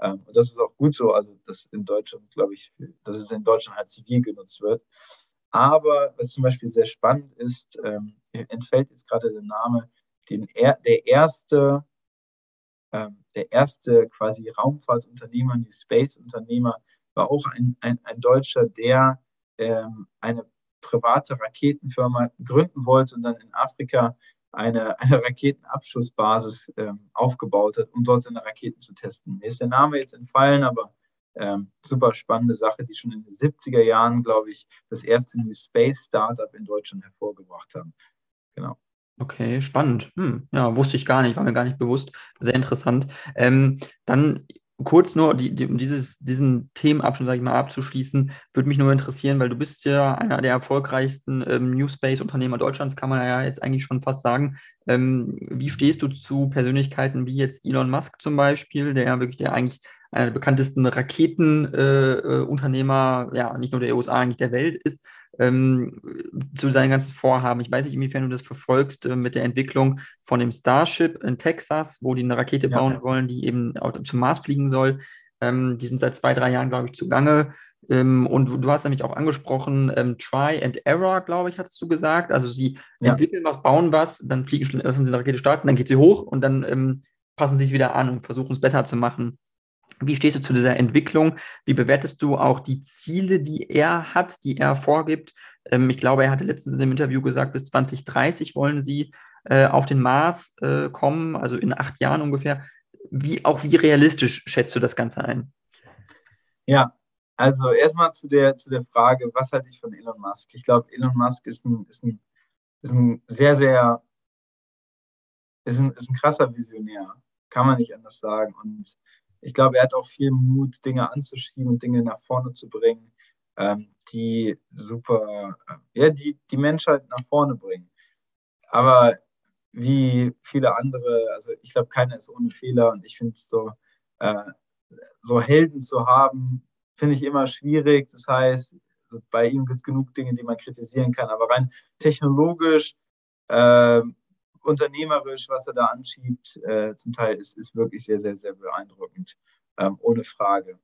Ähm, und das ist auch gut so, also dass in Deutschland, glaube ich, dass es in Deutschland halt zivil genutzt wird. Aber was zum Beispiel sehr spannend ist, ähm, entfällt jetzt gerade der Name, den er, der erste, ähm, der erste quasi Raumfahrtunternehmer, New Space-Unternehmer, war auch ein, ein, ein Deutscher, der ähm, eine private Raketenfirma gründen wollte und dann in Afrika eine, eine Raketenabschussbasis ähm, aufgebaut hat, um dort seine Raketen zu testen. Mir ist der Name jetzt entfallen, aber ähm, super spannende Sache, die schon in den 70er Jahren, glaube ich, das erste New Space Startup in Deutschland hervorgebracht haben. Genau. Okay, spannend. Hm, ja, wusste ich gar nicht, war mir gar nicht bewusst. Sehr interessant. Ähm, dann kurz nur, die, die, um dieses, diesen Themenabschnitt, sage ich mal, abzuschließen, würde mich nur interessieren, weil du bist ja einer der erfolgreichsten ähm, New Space-Unternehmer Deutschlands, kann man ja jetzt eigentlich schon fast sagen. Ähm, wie stehst du zu Persönlichkeiten wie jetzt Elon Musk zum Beispiel, der ja wirklich der eigentlich einer der bekanntesten Raketenunternehmer, äh, ja, nicht nur der USA, eigentlich der Welt ist, ähm, zu seinen ganzen Vorhaben. Ich weiß nicht, inwiefern du das verfolgst äh, mit der Entwicklung von dem Starship in Texas, wo die eine Rakete ja. bauen wollen, die eben auch zum Mars fliegen soll. Ähm, die sind seit zwei, drei Jahren, glaube ich, zugange. Ähm, und du, du, hast nämlich auch angesprochen, ähm, Try and Error, glaube ich, hattest du gesagt. Also sie ja. entwickeln was, bauen was, dann fliegen, lassen sie eine Rakete starten, dann geht sie hoch und dann ähm, passen sie sich wieder an und versuchen es besser zu machen. Wie stehst du zu dieser Entwicklung? Wie bewertest du auch die Ziele, die er hat, die er vorgibt? Ähm, ich glaube, er hatte letztens in dem Interview gesagt, bis 2030 wollen sie äh, auf den Mars äh, kommen, also in acht Jahren ungefähr. Wie, auch wie realistisch schätzt du das Ganze ein? Ja, also erstmal zu der, zu der Frage, was halte ich von Elon Musk? Ich glaube, Elon Musk ist ein, ist ein, ist ein sehr, sehr, ist ein, ist ein krasser Visionär, kann man nicht anders sagen. Und ich glaube, er hat auch viel Mut, Dinge anzuschieben Dinge nach vorne zu bringen, ähm, die super, äh, ja, die die Menschheit nach vorne bringen. Aber wie viele andere, also ich glaube, keiner ist ohne Fehler und ich finde so, äh, so Helden zu haben, finde ich immer schwierig. Das heißt, bei ihm gibt es genug Dinge, die man kritisieren kann, aber rein technologisch äh, unternehmerisch, was er da anschiebt, äh, zum Teil ist, ist wirklich sehr, sehr, sehr beeindruckend, ähm, ohne Frage.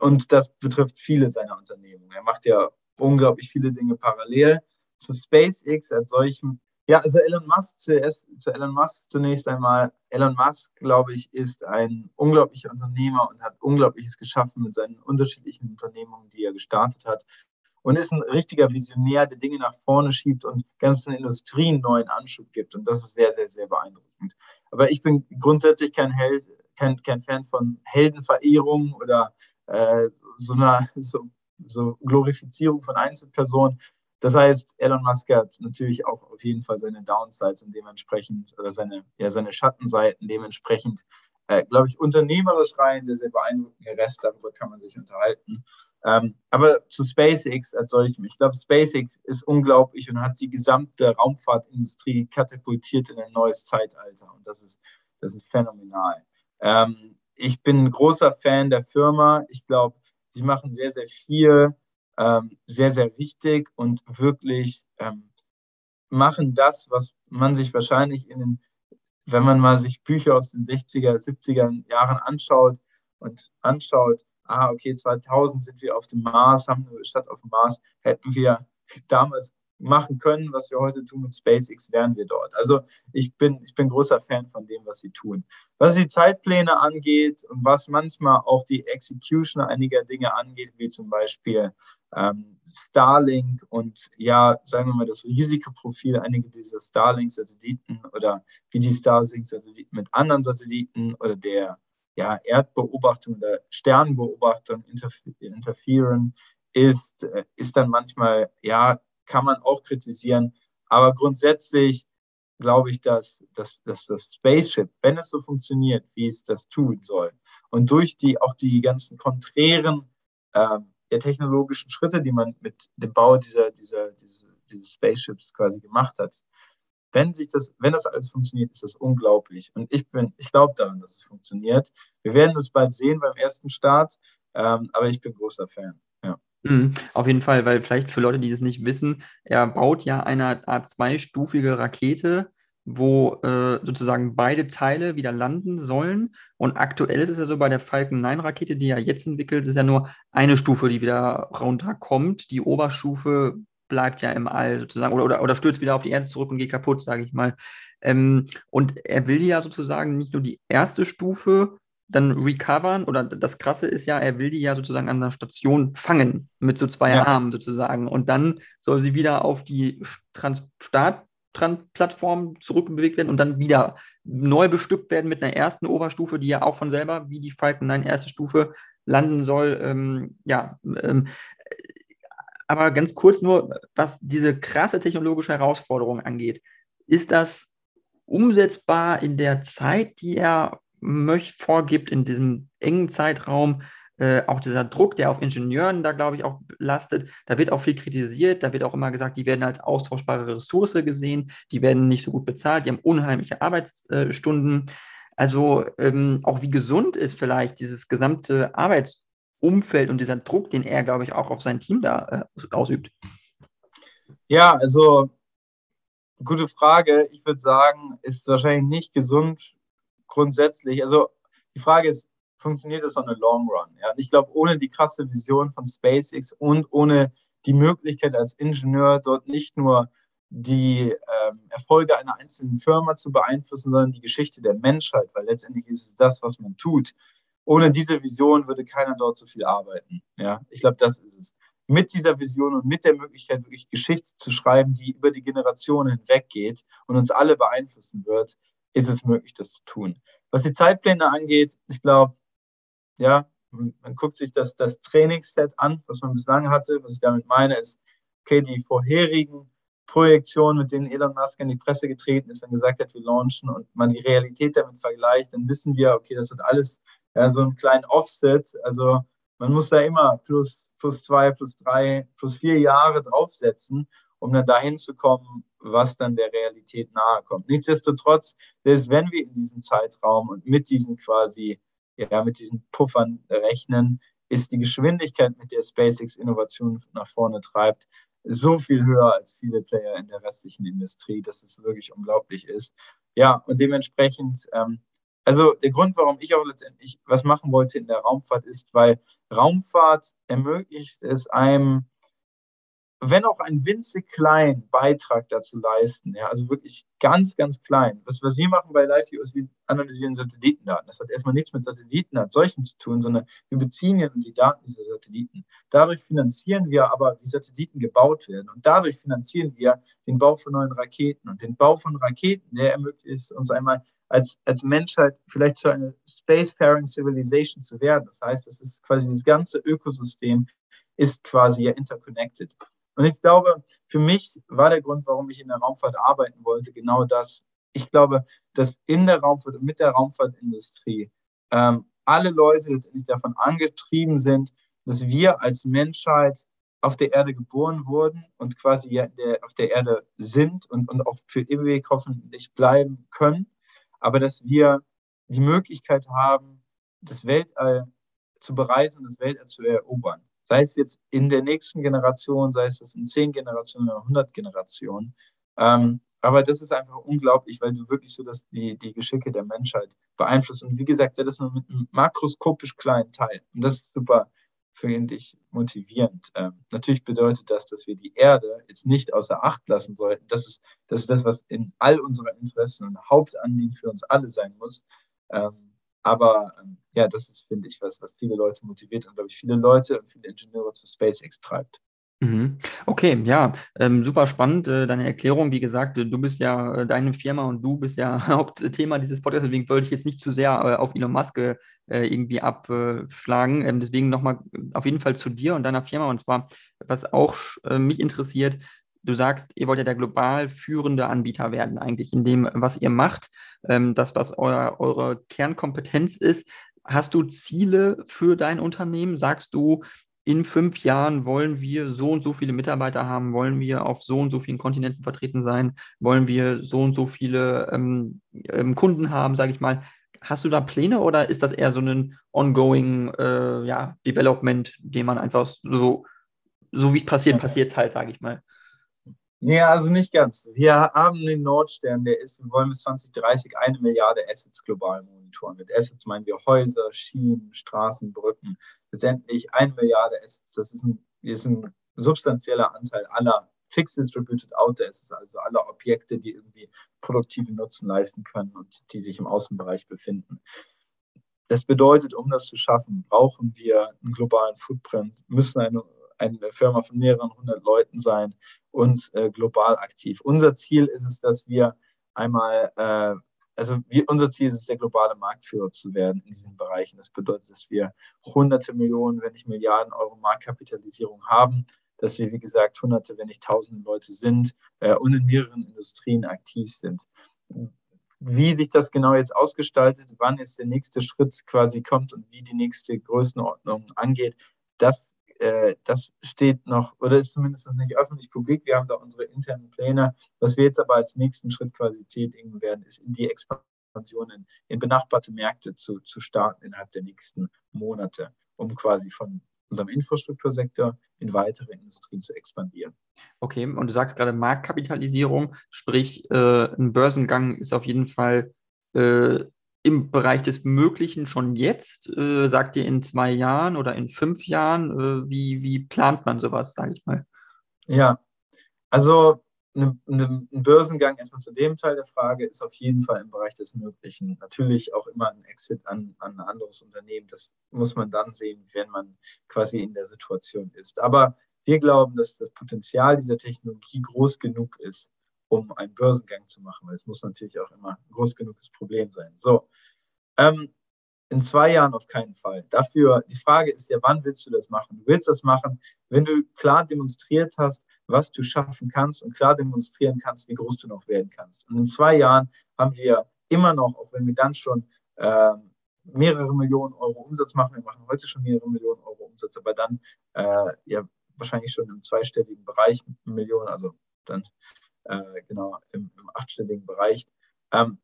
Und das betrifft viele seiner Unternehmungen. Er macht ja unglaublich viele Dinge parallel zu SpaceX als solchem. Ja, also Elon Musk zuerst, zu Elon Musk zunächst einmal. Elon Musk, glaube ich, ist ein unglaublicher Unternehmer und hat Unglaubliches geschaffen mit seinen unterschiedlichen Unternehmungen, die er gestartet hat und ist ein richtiger Visionär, der Dinge nach vorne schiebt und ganzen Industrien neuen Anschub gibt. Und das ist sehr, sehr, sehr beeindruckend. Aber ich bin grundsätzlich kein Held, kein, kein Fan von Heldenverehrung oder äh, so einer so, so Glorifizierung von Einzelpersonen. Das heißt, Elon Musk hat natürlich auch auf jeden Fall seine Downsides und dementsprechend oder seine, ja, seine Schattenseiten dementsprechend, äh, glaube ich, unternehmerisch rein, der sehr beeindruckende Rest, darüber kann man sich unterhalten. Ähm, aber zu SpaceX als solchem. Ich glaube, SpaceX ist unglaublich und hat die gesamte Raumfahrtindustrie katapultiert in ein neues Zeitalter. Und das ist, das ist phänomenal. Ähm, ich bin ein großer Fan der Firma. Ich glaube, sie machen sehr, sehr viel, ähm, sehr, sehr richtig und wirklich ähm, machen das, was man sich wahrscheinlich in den, wenn man mal sich Bücher aus den 60er, 70er Jahren anschaut und anschaut, ah, okay, 2000 sind wir auf dem Mars, haben eine Stadt auf dem Mars, hätten wir damals machen können, was wir heute tun mit SpaceX, wären wir dort. Also ich bin, ich bin großer Fan von dem, was sie tun. Was die Zeitpläne angeht und was manchmal auch die Execution einiger Dinge angeht, wie zum Beispiel ähm, Starlink und ja, sagen wir mal, das Risikoprofil einiger dieser Starlink-Satelliten oder wie die Starlink-Satelliten mit anderen Satelliten oder der ja, Erdbeobachtung oder Sternbeobachtung interferieren, ist, äh, ist dann manchmal ja kann man auch kritisieren. Aber grundsätzlich glaube ich, dass, dass, dass das Spaceship, wenn es so funktioniert, wie es das tun soll, und durch die auch die ganzen konträren äh, der technologischen Schritte, die man mit dem Bau dieser, dieser, diese, dieses Spaceships quasi gemacht hat, wenn sich das, wenn das alles funktioniert, ist das unglaublich. Und ich ich glaube daran, dass es funktioniert. Wir werden es bald sehen beim ersten Start, ähm, aber ich bin großer Fan. Mhm, auf jeden Fall, weil vielleicht für Leute, die das nicht wissen, er baut ja eine Art zweistufige Rakete, wo äh, sozusagen beide Teile wieder landen sollen. Und aktuell ist es ja so bei der Falcon 9 Rakete, die er jetzt entwickelt, ist ja nur eine Stufe, die wieder runterkommt. Die Oberstufe bleibt ja im All sozusagen oder, oder, oder stürzt wieder auf die Erde zurück und geht kaputt, sage ich mal. Ähm, und er will ja sozusagen nicht nur die erste Stufe dann recovern oder das Krasse ist ja, er will die ja sozusagen an der Station fangen mit so zwei ja. Armen sozusagen und dann soll sie wieder auf die Trans Startplattform zurückbewegt werden und dann wieder neu bestückt werden mit einer ersten Oberstufe, die ja auch von selber wie die Falcon 9 erste Stufe landen soll. Ähm, ja, ähm, aber ganz kurz nur, was diese krasse technologische Herausforderung angeht, ist das umsetzbar in der Zeit, die er vorgibt in diesem engen Zeitraum, äh, auch dieser Druck, der auf Ingenieuren da, glaube ich, auch lastet, da wird auch viel kritisiert, da wird auch immer gesagt, die werden als austauschbare Ressource gesehen, die werden nicht so gut bezahlt, die haben unheimliche Arbeitsstunden. Also ähm, auch wie gesund ist vielleicht dieses gesamte Arbeitsumfeld und dieser Druck, den er, glaube ich, auch auf sein Team da äh, ausübt. Ja, also gute Frage. Ich würde sagen, ist wahrscheinlich nicht gesund grundsätzlich, also die Frage ist, funktioniert das on a long run? Ja? Und ich glaube, ohne die krasse Vision von SpaceX und ohne die Möglichkeit als Ingenieur dort nicht nur die ähm, Erfolge einer einzelnen Firma zu beeinflussen, sondern die Geschichte der Menschheit, weil letztendlich ist es das, was man tut. Ohne diese Vision würde keiner dort so viel arbeiten. Ja, ich glaube, das ist es. Mit dieser Vision und mit der Möglichkeit, wirklich Geschichte zu schreiben, die über die Generationen hinweg geht und uns alle beeinflussen wird, ist es möglich, das zu tun. Was die Zeitpläne angeht, ich glaube, ja, man guckt sich das, das Trainingsset an, was man bislang hatte. Was ich damit meine, ist, okay, die vorherigen Projektionen, mit denen Elon Musk in die Presse getreten ist und gesagt hat, wir launchen und man die Realität damit vergleicht, dann wissen wir, okay, das hat alles ja, so einen kleinen Offset. Also man muss da immer plus, plus zwei, plus drei, plus vier Jahre draufsetzen, um dann dahin zu kommen, was dann der Realität nahe kommt. Nichtsdestotrotz, selbst wenn wir in diesem Zeitraum und mit diesen quasi, ja, mit diesen Puffern rechnen, ist die Geschwindigkeit, mit der SpaceX Innovation nach vorne treibt, so viel höher als viele Player in der restlichen Industrie, dass es wirklich unglaublich ist. Ja, und dementsprechend, ähm, also der Grund, warum ich auch letztendlich was machen wollte in der Raumfahrt, ist, weil Raumfahrt ermöglicht es einem, wenn auch ein winzig kleinen Beitrag dazu leisten, ja, also wirklich ganz, ganz klein. Was, was wir machen bei LiveView ist, wir analysieren Satellitendaten. Das hat erstmal nichts mit Satelliten als solchen zu tun, sondern wir beziehen ja die Daten dieser Satelliten. Dadurch finanzieren wir aber, wie Satelliten gebaut werden. Und dadurch finanzieren wir den Bau von neuen Raketen. Und den Bau von Raketen, der ermöglicht es uns einmal als, als Menschheit vielleicht zu einer Spacefaring Civilization zu werden. Das heißt, das ist quasi das ganze Ökosystem ist quasi ja interconnected. Und ich glaube, für mich war der Grund, warum ich in der Raumfahrt arbeiten wollte, genau das. Ich glaube, dass in der Raumfahrt und mit der Raumfahrtindustrie ähm, alle Leute letztendlich davon angetrieben sind, dass wir als Menschheit auf der Erde geboren wurden und quasi auf der Erde sind und, und auch für ewig hoffentlich bleiben können, aber dass wir die Möglichkeit haben, das Weltall zu bereisen, das Weltall zu erobern. Sei es jetzt in der nächsten Generation, sei es das in zehn Generationen oder 100 Generationen. Ähm, aber das ist einfach unglaublich, weil du wirklich so dass die, die Geschicke der Menschheit beeinflusst. Und wie gesagt, das nur mit einem makroskopisch kleinen Teil. Und das ist super, finde ich, motivierend. Ähm, natürlich bedeutet das, dass wir die Erde jetzt nicht außer Acht lassen sollten. Das ist das, ist das was in all unserer Interessen ein Hauptanliegen für uns alle sein muss. Ähm, aber ähm, ja, das ist, finde ich, was, was viele Leute motiviert und, glaube ich, viele Leute und viele Ingenieure zu SpaceX treibt. Mhm. Okay, ja, ähm, super spannend, äh, deine Erklärung. Wie gesagt, äh, du bist ja äh, deine Firma und du bist ja Hauptthema dieses Podcasts, deswegen wollte ich jetzt nicht zu sehr äh, auf Elon Musk äh, irgendwie abschlagen. Ähm, deswegen nochmal auf jeden Fall zu dir und deiner Firma. Und zwar, was auch äh, mich interessiert, du sagst, ihr wollt ja der global führende Anbieter werden, eigentlich in dem, was ihr macht. Ähm, das, was euer, eure Kernkompetenz ist. Hast du Ziele für dein Unternehmen? Sagst du, in fünf Jahren wollen wir so und so viele Mitarbeiter haben, wollen wir auf so und so vielen Kontinenten vertreten sein, wollen wir so und so viele ähm, ähm, Kunden haben, sage ich mal. Hast du da Pläne oder ist das eher so ein ongoing äh, ja, Development, den man einfach so, so wie es passiert, passiert es halt, sage ich mal? Nee, also nicht ganz. Wir haben den Nordstern, der ist, wir wollen bis 2030 eine Milliarde Assets global monitoren. Mit Assets meinen wir Häuser, Schienen, Straßen, Brücken. Letztendlich eine Milliarde Assets. Das ist ein, ist ein substanzieller Anteil aller Fixed Distributed Outdoor Assets, also aller Objekte, die irgendwie produktiven Nutzen leisten können und die sich im Außenbereich befinden. Das bedeutet, um das zu schaffen, brauchen wir einen globalen Footprint, müssen eine eine Firma von mehreren hundert Leuten sein und äh, global aktiv. Unser Ziel ist es, dass wir einmal, äh, also wir, unser Ziel ist es, der globale Marktführer zu werden in diesen Bereichen. Das bedeutet, dass wir hunderte Millionen, wenn nicht Milliarden Euro Marktkapitalisierung haben, dass wir, wie gesagt, hunderte, wenn nicht tausende Leute sind äh, und in mehreren Industrien aktiv sind. Wie sich das genau jetzt ausgestaltet, wann jetzt der nächste Schritt quasi kommt und wie die nächste Größenordnung angeht, das äh, das steht noch oder ist zumindest nicht öffentlich publik. Wir haben da unsere internen Pläne. Was wir jetzt aber als nächsten Schritt quasi tätigen werden, ist in die Expansion in, in benachbarte Märkte zu, zu starten innerhalb der nächsten Monate, um quasi von unserem Infrastruktursektor in weitere Industrien zu expandieren. Okay, und du sagst gerade Marktkapitalisierung, sprich äh, ein Börsengang ist auf jeden Fall äh, im Bereich des Möglichen schon jetzt? Äh, sagt ihr in zwei Jahren oder in fünf Jahren? Äh, wie, wie plant man sowas, sage ich mal? Ja, also eine, eine, ein Börsengang erstmal zu dem Teil der Frage ist auf jeden Fall im Bereich des Möglichen. Natürlich auch immer ein Exit an, an ein anderes Unternehmen. Das muss man dann sehen, wenn man quasi in der Situation ist. Aber wir glauben, dass das Potenzial dieser Technologie groß genug ist, um einen Börsengang zu machen, weil es muss natürlich auch immer ein groß genuges Problem sein. So, ähm, in zwei Jahren auf keinen Fall. Dafür, die Frage ist ja, wann willst du das machen? Du willst das machen, wenn du klar demonstriert hast, was du schaffen kannst und klar demonstrieren kannst, wie groß du noch werden kannst. Und in zwei Jahren haben wir immer noch, auch wenn wir dann schon äh, mehrere Millionen Euro Umsatz machen, wir machen heute schon mehrere Millionen Euro Umsatz, aber dann äh, ja wahrscheinlich schon im zweistelligen Bereich Millionen, also dann äh, genau im, im, achtstelligen Bereich. Ähm,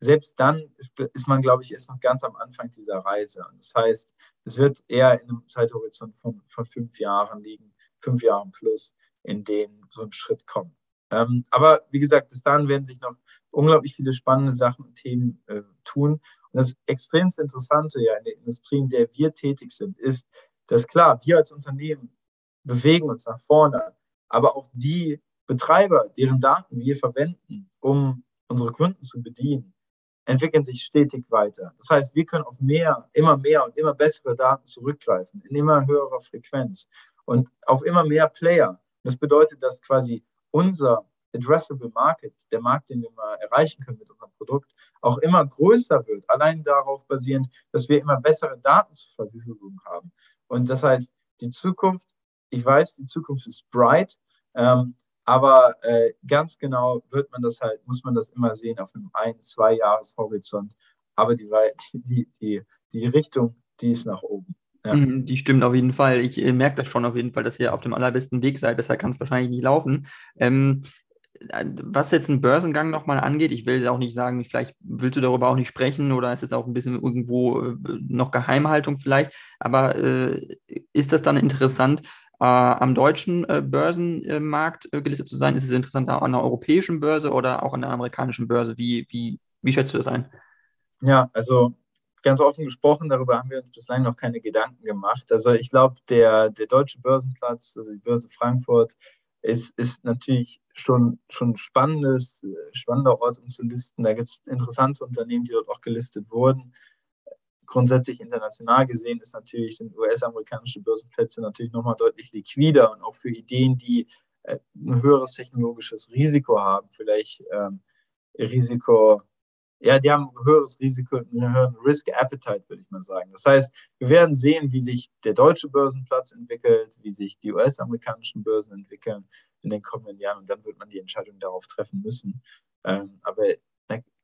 selbst dann ist, ist man, glaube ich, erst noch ganz am Anfang dieser Reise. Und das heißt, es wird eher in einem Zeithorizont von, von fünf Jahren liegen, fünf Jahren plus, in denen so ein Schritt kommt. Ähm, aber wie gesagt, bis dahin werden sich noch unglaublich viele spannende Sachen und Themen äh, tun. Und das extremst Interessante ja in der Industrie, in der wir tätig sind, ist, dass klar, wir als Unternehmen bewegen uns nach vorne, aber auch die Betreiber, deren Daten wir verwenden, um unsere Kunden zu bedienen, entwickeln sich stetig weiter. Das heißt, wir können auf mehr, immer mehr und immer bessere Daten zurückgreifen, in immer höherer Frequenz und auf immer mehr Player. Das bedeutet, dass quasi unser addressable Market, der Markt, den wir mal erreichen können mit unserem Produkt, auch immer größer wird, allein darauf basierend, dass wir immer bessere Daten zur Verfügung haben. Und das heißt, die Zukunft, ich weiß, die Zukunft ist bright, ähm, aber äh, ganz genau wird man das halt, muss man das immer sehen auf einem ein-, zwei Jahreshorizont. Aber die, die, die, die Richtung, die ist nach oben. Ja. Mhm, die stimmt auf jeden Fall. Ich äh, merke das schon auf jeden Fall, dass ihr auf dem allerbesten Weg seid. Besser kann es wahrscheinlich nicht laufen. Ähm, was jetzt einen Börsengang nochmal angeht, ich will auch nicht sagen, vielleicht willst du darüber auch nicht sprechen oder ist es auch ein bisschen irgendwo äh, noch Geheimhaltung vielleicht, aber äh, ist das dann interessant, äh, am deutschen äh, Börsenmarkt äh, gelistet zu sein? Ist es interessant an der europäischen Börse oder auch an der amerikanischen Börse? Wie, wie, wie schätzt du das ein? Ja, also ganz offen gesprochen, darüber haben wir uns bislang noch keine Gedanken gemacht. Also ich glaube, der, der deutsche Börsenplatz, also die Börse Frankfurt, ist, ist natürlich schon, schon spannendes, spannender Ort, um zu listen. Da gibt es interessante Unternehmen, die dort auch gelistet wurden. Grundsätzlich international gesehen ist natürlich, sind US-amerikanische Börsenplätze natürlich nochmal deutlich liquider und auch für Ideen, die äh, ein höheres technologisches Risiko haben, vielleicht ähm, Risiko ja, die haben ein höheres Risiko, einen höheren Risk Appetite, würde ich mal sagen. Das heißt, wir werden sehen, wie sich der deutsche Börsenplatz entwickelt, wie sich die US-amerikanischen Börsen entwickeln in den kommenden Jahren und dann wird man die Entscheidung darauf treffen müssen. Ähm, aber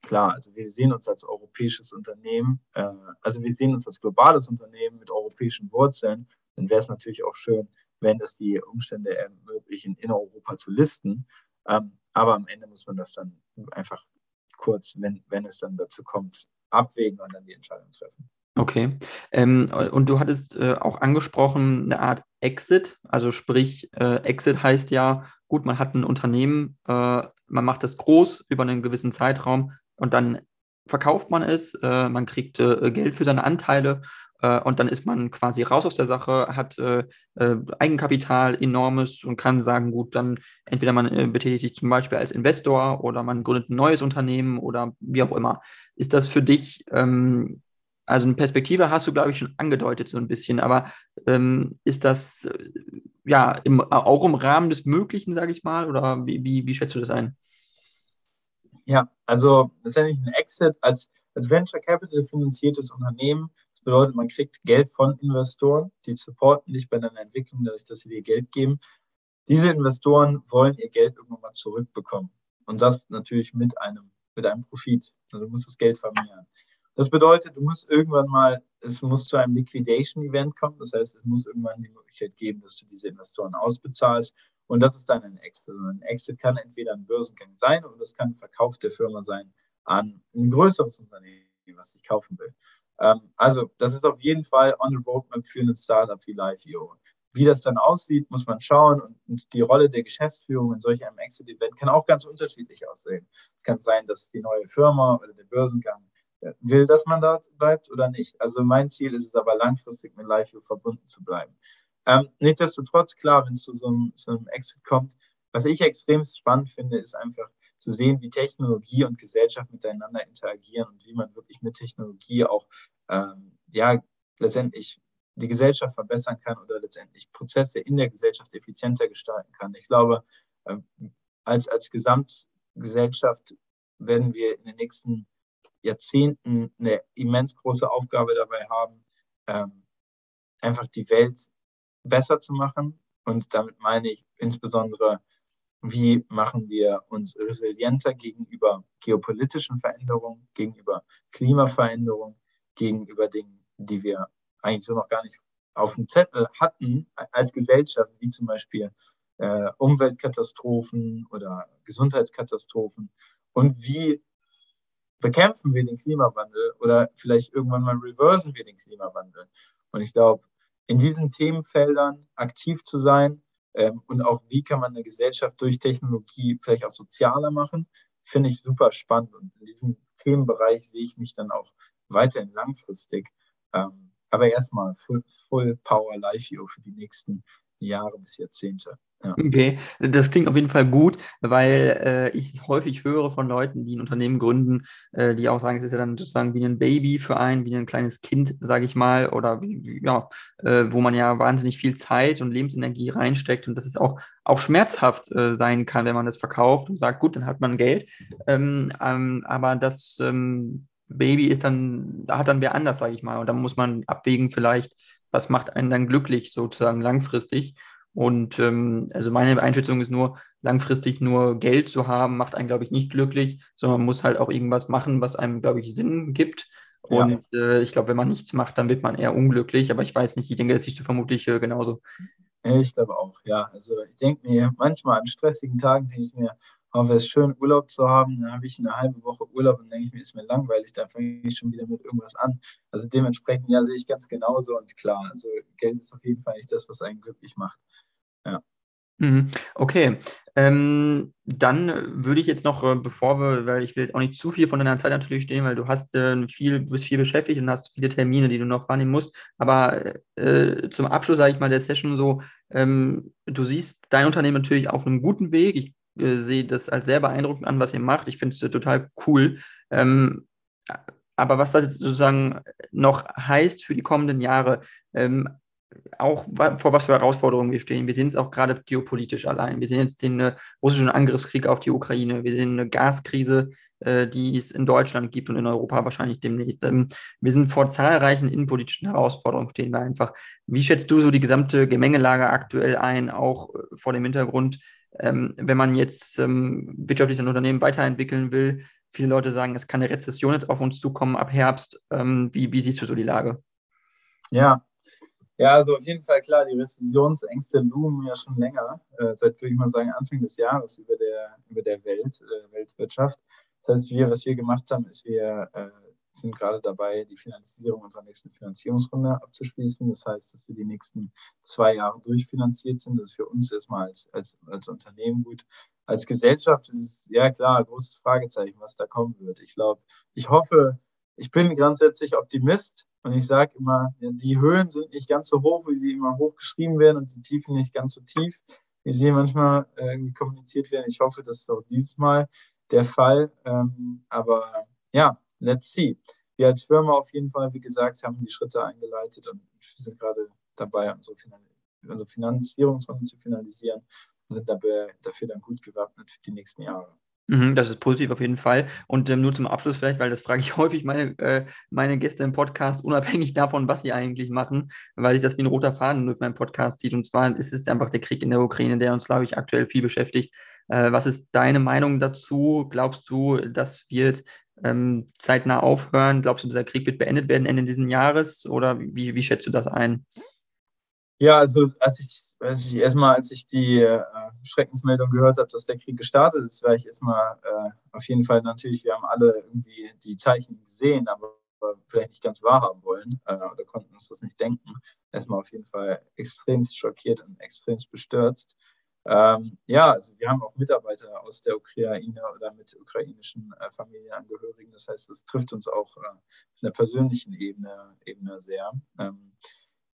klar, also wir sehen uns als europäisches Unternehmen, äh, also wir sehen uns als globales Unternehmen mit europäischen Wurzeln. Dann wäre es natürlich auch schön, wenn das die Umstände ermöglichen, in Europa zu listen. Ähm, aber am Ende muss man das dann einfach kurz, wenn, wenn es dann dazu kommt, abwägen und dann die Entscheidung treffen. Okay. Ähm, und du hattest äh, auch angesprochen, eine Art Exit. Also sprich, äh, Exit heißt ja, gut, man hat ein Unternehmen, äh, man macht das groß über einen gewissen Zeitraum und dann verkauft man es, äh, man kriegt äh, Geld für seine Anteile äh, und dann ist man quasi raus aus der Sache, hat äh, äh, Eigenkapital enormes und kann sagen, gut, dann entweder man äh, betätigt sich zum Beispiel als Investor oder man gründet ein neues Unternehmen oder wie auch immer. Ist das für dich, ähm, also eine Perspektive hast du, glaube ich, schon angedeutet so ein bisschen, aber ähm, ist das ja im, auch im Rahmen des Möglichen, sage ich mal, oder wie, wie, wie schätzt du das ein? Ja, also letztendlich ein Exit als, als Venture Capital finanziertes Unternehmen bedeutet, man kriegt Geld von Investoren, die supporten dich bei deiner Entwicklung, dadurch, dass sie dir Geld geben. Diese Investoren wollen ihr Geld irgendwann mal zurückbekommen. Und das natürlich mit einem, mit einem Profit. Also du musst das Geld vermehren. Das bedeutet, du musst irgendwann mal, es muss zu einem Liquidation-Event kommen. Das heißt, es muss irgendwann die Möglichkeit geben, dass du diese Investoren ausbezahlst. Und das ist dann ein Exit. Also ein Exit kann entweder ein Börsengang sein oder es kann ein Verkauf der Firma sein an ein größeres Unternehmen, was dich kaufen will. Ähm, also, das ist auf jeden Fall on the roadmap für ein Startup wie Live.io. Wie das dann aussieht, muss man schauen. Und die Rolle der Geschäftsführung in solch einem Exit-Event kann auch ganz unterschiedlich aussehen. Es kann sein, dass die neue Firma oder der Börsengang äh, will, dass man dort bleibt oder nicht. Also mein Ziel ist es aber langfristig mit Live.io verbunden zu bleiben. Ähm, nichtsdestotrotz, klar, wenn es zu so einem, zu einem Exit kommt, was ich extrem spannend finde, ist einfach zu sehen, wie Technologie und Gesellschaft miteinander interagieren und wie man wirklich mit Technologie auch ähm, ja letztendlich die Gesellschaft verbessern kann oder letztendlich Prozesse in der Gesellschaft effizienter gestalten kann. Ich glaube, ähm, als, als Gesamtgesellschaft werden wir in den nächsten Jahrzehnten eine immens große Aufgabe dabei haben, ähm, einfach die Welt besser zu machen. Und damit meine ich insbesondere wie machen wir uns resilienter gegenüber geopolitischen Veränderungen, gegenüber Klimaveränderungen, gegenüber Dingen, die wir eigentlich so noch gar nicht auf dem Zettel hatten als Gesellschaft, wie zum Beispiel äh, Umweltkatastrophen oder Gesundheitskatastrophen. Und wie bekämpfen wir den Klimawandel oder vielleicht irgendwann mal reversen wir den Klimawandel? Und ich glaube, in diesen Themenfeldern aktiv zu sein, ähm, und auch, wie kann man eine Gesellschaft durch Technologie vielleicht auch sozialer machen, finde ich super spannend. Und in diesem Themenbereich sehe ich mich dann auch weiterhin langfristig. Ähm, aber erstmal Full, Full Power Life View für die nächsten Jahre bis Jahrzehnte. Ja. Okay, das klingt auf jeden Fall gut, weil äh, ich häufig höre von Leuten, die ein Unternehmen gründen, äh, die auch sagen, es ist ja dann sozusagen wie ein Baby für einen, wie ein kleines Kind, sage ich mal, oder wie, ja, äh, wo man ja wahnsinnig viel Zeit und Lebensenergie reinsteckt und dass es auch, auch schmerzhaft äh, sein kann, wenn man das verkauft und sagt, gut, dann hat man Geld. Ähm, ähm, aber das ähm, Baby ist dann, da hat dann wer anders, sage ich mal. Und da muss man abwägen, vielleicht, was macht einen dann glücklich, sozusagen langfristig. Und ähm, also meine Einschätzung ist nur, langfristig nur Geld zu haben, macht einen, glaube ich, nicht glücklich, sondern man muss halt auch irgendwas machen, was einem, glaube ich, Sinn gibt. Und ja. äh, ich glaube, wenn man nichts macht, dann wird man eher unglücklich. Aber ich weiß nicht, ich denke, das siehst du vermutlich äh, genauso. Ich glaube auch, ja. Also ich denke mir manchmal an stressigen Tagen, denke ich mir, hoffe, es ist schön, Urlaub zu haben. Dann habe ich eine halbe Woche Urlaub und denke ich mir, ist mir langweilig, da fange ich schon wieder mit irgendwas an. Also dementsprechend, ja, sehe ich ganz genauso und klar, also Geld ist auf jeden Fall nicht das, was einen glücklich macht. Ja. Mhm. Okay, ähm, dann würde ich jetzt noch, äh, bevor wir, weil ich will auch nicht zu viel von deiner Zeit natürlich stehen, weil du hast äh, viel, bist viel beschäftigt und hast viele Termine, die du noch wahrnehmen musst. Aber äh, zum Abschluss sage ich mal der Session so, ähm, du siehst dein Unternehmen natürlich auf einem guten Weg. Ich äh, sehe das als sehr beeindruckend an, was ihr macht. Ich finde es total cool. Ähm, aber was das sozusagen noch heißt für die kommenden Jahre, ähm, auch vor was für Herausforderungen wir stehen. Wir sehen es auch gerade geopolitisch allein. Wir sehen jetzt den äh, russischen Angriffskrieg auf die Ukraine. Wir sehen eine Gaskrise, äh, die es in Deutschland gibt und in Europa wahrscheinlich demnächst. Ähm, wir sind vor zahlreichen innenpolitischen Herausforderungen stehen wir einfach. Wie schätzt du so die gesamte Gemengelage aktuell ein, auch äh, vor dem Hintergrund, ähm, wenn man jetzt ähm, wirtschaftlich ein Unternehmen weiterentwickeln will? Viele Leute sagen, es kann eine Rezession jetzt auf uns zukommen ab Herbst. Ähm, wie, wie siehst du so die Lage? Ja, ja, also auf jeden Fall klar, die Rezessionsängste loomen ja schon länger, äh, seit, würde ich mal sagen, Anfang des Jahres über der, über der Welt, äh, Weltwirtschaft. Das heißt, wir, was wir gemacht haben, ist, wir äh, sind gerade dabei, die Finanzierung unserer nächsten Finanzierungsrunde abzuschließen. Das heißt, dass wir die nächsten zwei Jahre durchfinanziert sind. Das ist für uns erstmal als, als, als Unternehmen gut. Als Gesellschaft ist es, ja klar, ein großes Fragezeichen, was da kommen wird. Ich glaube, ich hoffe, ich bin grundsätzlich Optimist und ich sage immer, die Höhen sind nicht ganz so hoch, wie sie immer hochgeschrieben werden und die Tiefen nicht ganz so tief, wie sie manchmal äh, irgendwie kommuniziert werden. Ich hoffe, das ist auch dieses Mal der Fall. Ähm, aber ja, let's see. Wir als Firma auf jeden Fall, wie gesagt, haben die Schritte eingeleitet und sind gerade dabei, unsere, Finan unsere Finanzierungsrunde zu finalisieren und sind dabei, dafür dann gut gewappnet für die nächsten Jahre. Mhm, das ist positiv auf jeden Fall. Und ähm, nur zum Abschluss vielleicht, weil das frage ich häufig meine, äh, meine Gäste im Podcast, unabhängig davon, was sie eigentlich machen, weil sich das wie ein roter Faden durch meinen Podcast zieht. Und zwar ist es einfach der Krieg in der Ukraine, der uns, glaube ich, aktuell viel beschäftigt. Äh, was ist deine Meinung dazu? Glaubst du, das wird ähm, zeitnah aufhören? Glaubst du, dieser Krieg wird beendet werden Ende dieses Jahres? Oder wie, wie schätzt du das ein? Ja, also als ich, als ich erstmal, als ich die äh, Schreckensmeldung gehört habe, dass der Krieg gestartet ist, war ich erstmal äh, auf jeden Fall natürlich, wir haben alle irgendwie die Zeichen gesehen, aber vielleicht nicht ganz wahrhaben wollen äh, oder konnten uns das nicht denken. Erstmal auf jeden Fall extremst schockiert und extremst bestürzt. Ähm, ja, also wir haben auch Mitarbeiter aus der Ukraine oder mit ukrainischen äh, Familienangehörigen. Das heißt, das trifft uns auch äh, auf einer persönlichen Ebene, Ebene sehr. Ähm,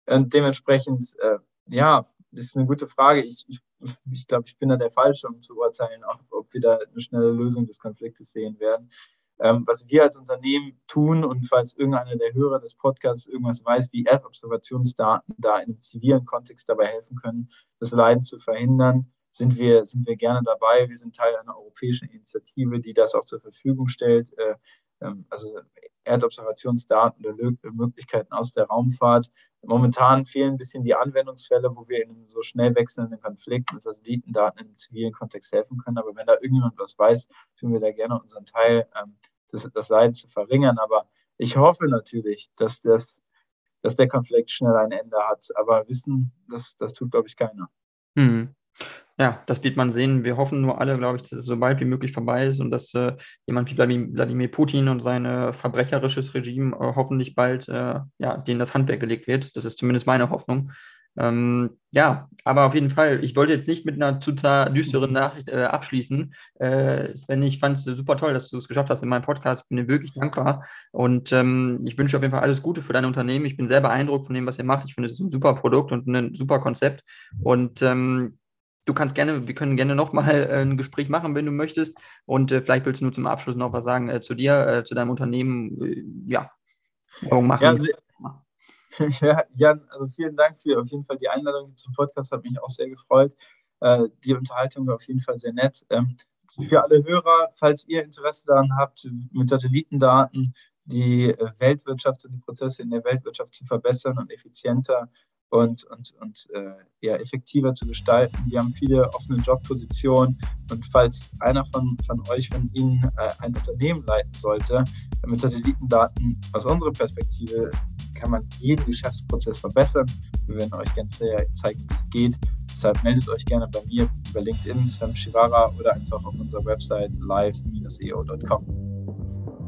und dementsprechend, äh, ja, das ist eine gute Frage. Ich, ich, ich glaube, ich bin da der Falsche, um zu urteilen, ob, ob wir da eine schnelle Lösung des Konfliktes sehen werden. Ähm, was wir als Unternehmen tun und falls irgendeiner der Hörer des Podcasts irgendwas weiß, wie Erdobservationsdaten da in einem zivilen Kontext dabei helfen können, das Leiden zu verhindern, sind wir, sind wir gerne dabei. Wir sind Teil einer europäischen Initiative, die das auch zur Verfügung stellt. Äh, also Erdobservationsdaten oder Möglichkeiten aus der Raumfahrt. Momentan fehlen ein bisschen die Anwendungsfälle, wo wir in einem so schnell wechselnden Konflikt mit Satellitendaten im zivilen Kontext helfen können. Aber wenn da irgendjemand was weiß, tun wir da gerne unseren Teil, ähm, das, das Leiden zu verringern. Aber ich hoffe natürlich, dass, das, dass der Konflikt schnell ein Ende hat. Aber wissen, das, das tut, glaube ich, keiner. Hm. Ja, das wird man sehen. Wir hoffen nur alle, glaube ich, dass es so bald wie möglich vorbei ist und dass äh, jemand wie Wladimir Putin und sein verbrecherisches Regime äh, hoffentlich bald, äh, ja, denen das Handwerk gelegt wird. Das ist zumindest meine Hoffnung. Ähm, ja, aber auf jeden Fall, ich wollte jetzt nicht mit einer total düsteren Nachricht äh, abschließen. Äh, Sven, ich fand es super toll, dass du es geschafft hast in meinem Podcast. Bin dir wirklich dankbar und ähm, ich wünsche auf jeden Fall alles Gute für dein Unternehmen. Ich bin sehr beeindruckt von dem, was ihr macht. Ich finde, es ist ein super Produkt und ein super Konzept und ähm, du kannst gerne, wir können gerne nochmal äh, ein Gespräch machen, wenn du möchtest. Und äh, vielleicht willst du nur zum Abschluss noch was sagen äh, zu dir, äh, zu deinem Unternehmen. Äh, ja, machen. Ja, also, ja, Jan, also vielen Dank für auf jeden Fall die Einladung zum Podcast, hat mich auch sehr gefreut. Äh, die Unterhaltung war auf jeden Fall sehr nett. Ähm, für alle Hörer, falls ihr Interesse daran habt, mit Satellitendaten die Weltwirtschaft und die Prozesse in der Weltwirtschaft zu verbessern und effizienter und, und, und äh, ja, effektiver zu gestalten. Wir haben viele offene Jobpositionen und falls einer von, von euch, von Ihnen äh, ein Unternehmen leiten sollte, mit Satellitendaten aus unserer Perspektive kann man jeden Geschäftsprozess verbessern. Wir werden euch ganz sehr zeigen, wie es geht. Deshalb meldet euch gerne bei mir über LinkedIn, Sven Shivara oder einfach auf unserer Website live-eo.com.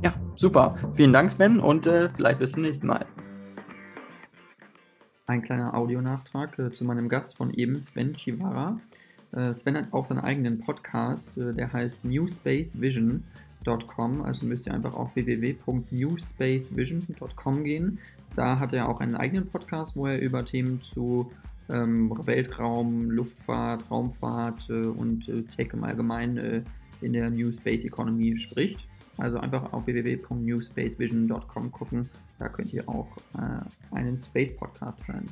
Ja, super. Vielen Dank, Sven, und äh, vielleicht bis zum nächsten Mal. Ein kleiner Audionachtrag äh, zu meinem Gast von eben, Sven Chivara. Äh, Sven hat auch seinen eigenen Podcast, äh, der heißt newspacevision.com. Also müsst ihr einfach auf www.newspacevision.com gehen. Da hat er auch einen eigenen Podcast, wo er über Themen zu ähm, Weltraum, Luftfahrt, Raumfahrt äh, und äh, Tech im Allgemeinen äh, in der New Space Economy spricht. Also einfach auf www.newspacevision.com gucken. Da könnt ihr auch äh, einen Space Podcast hören.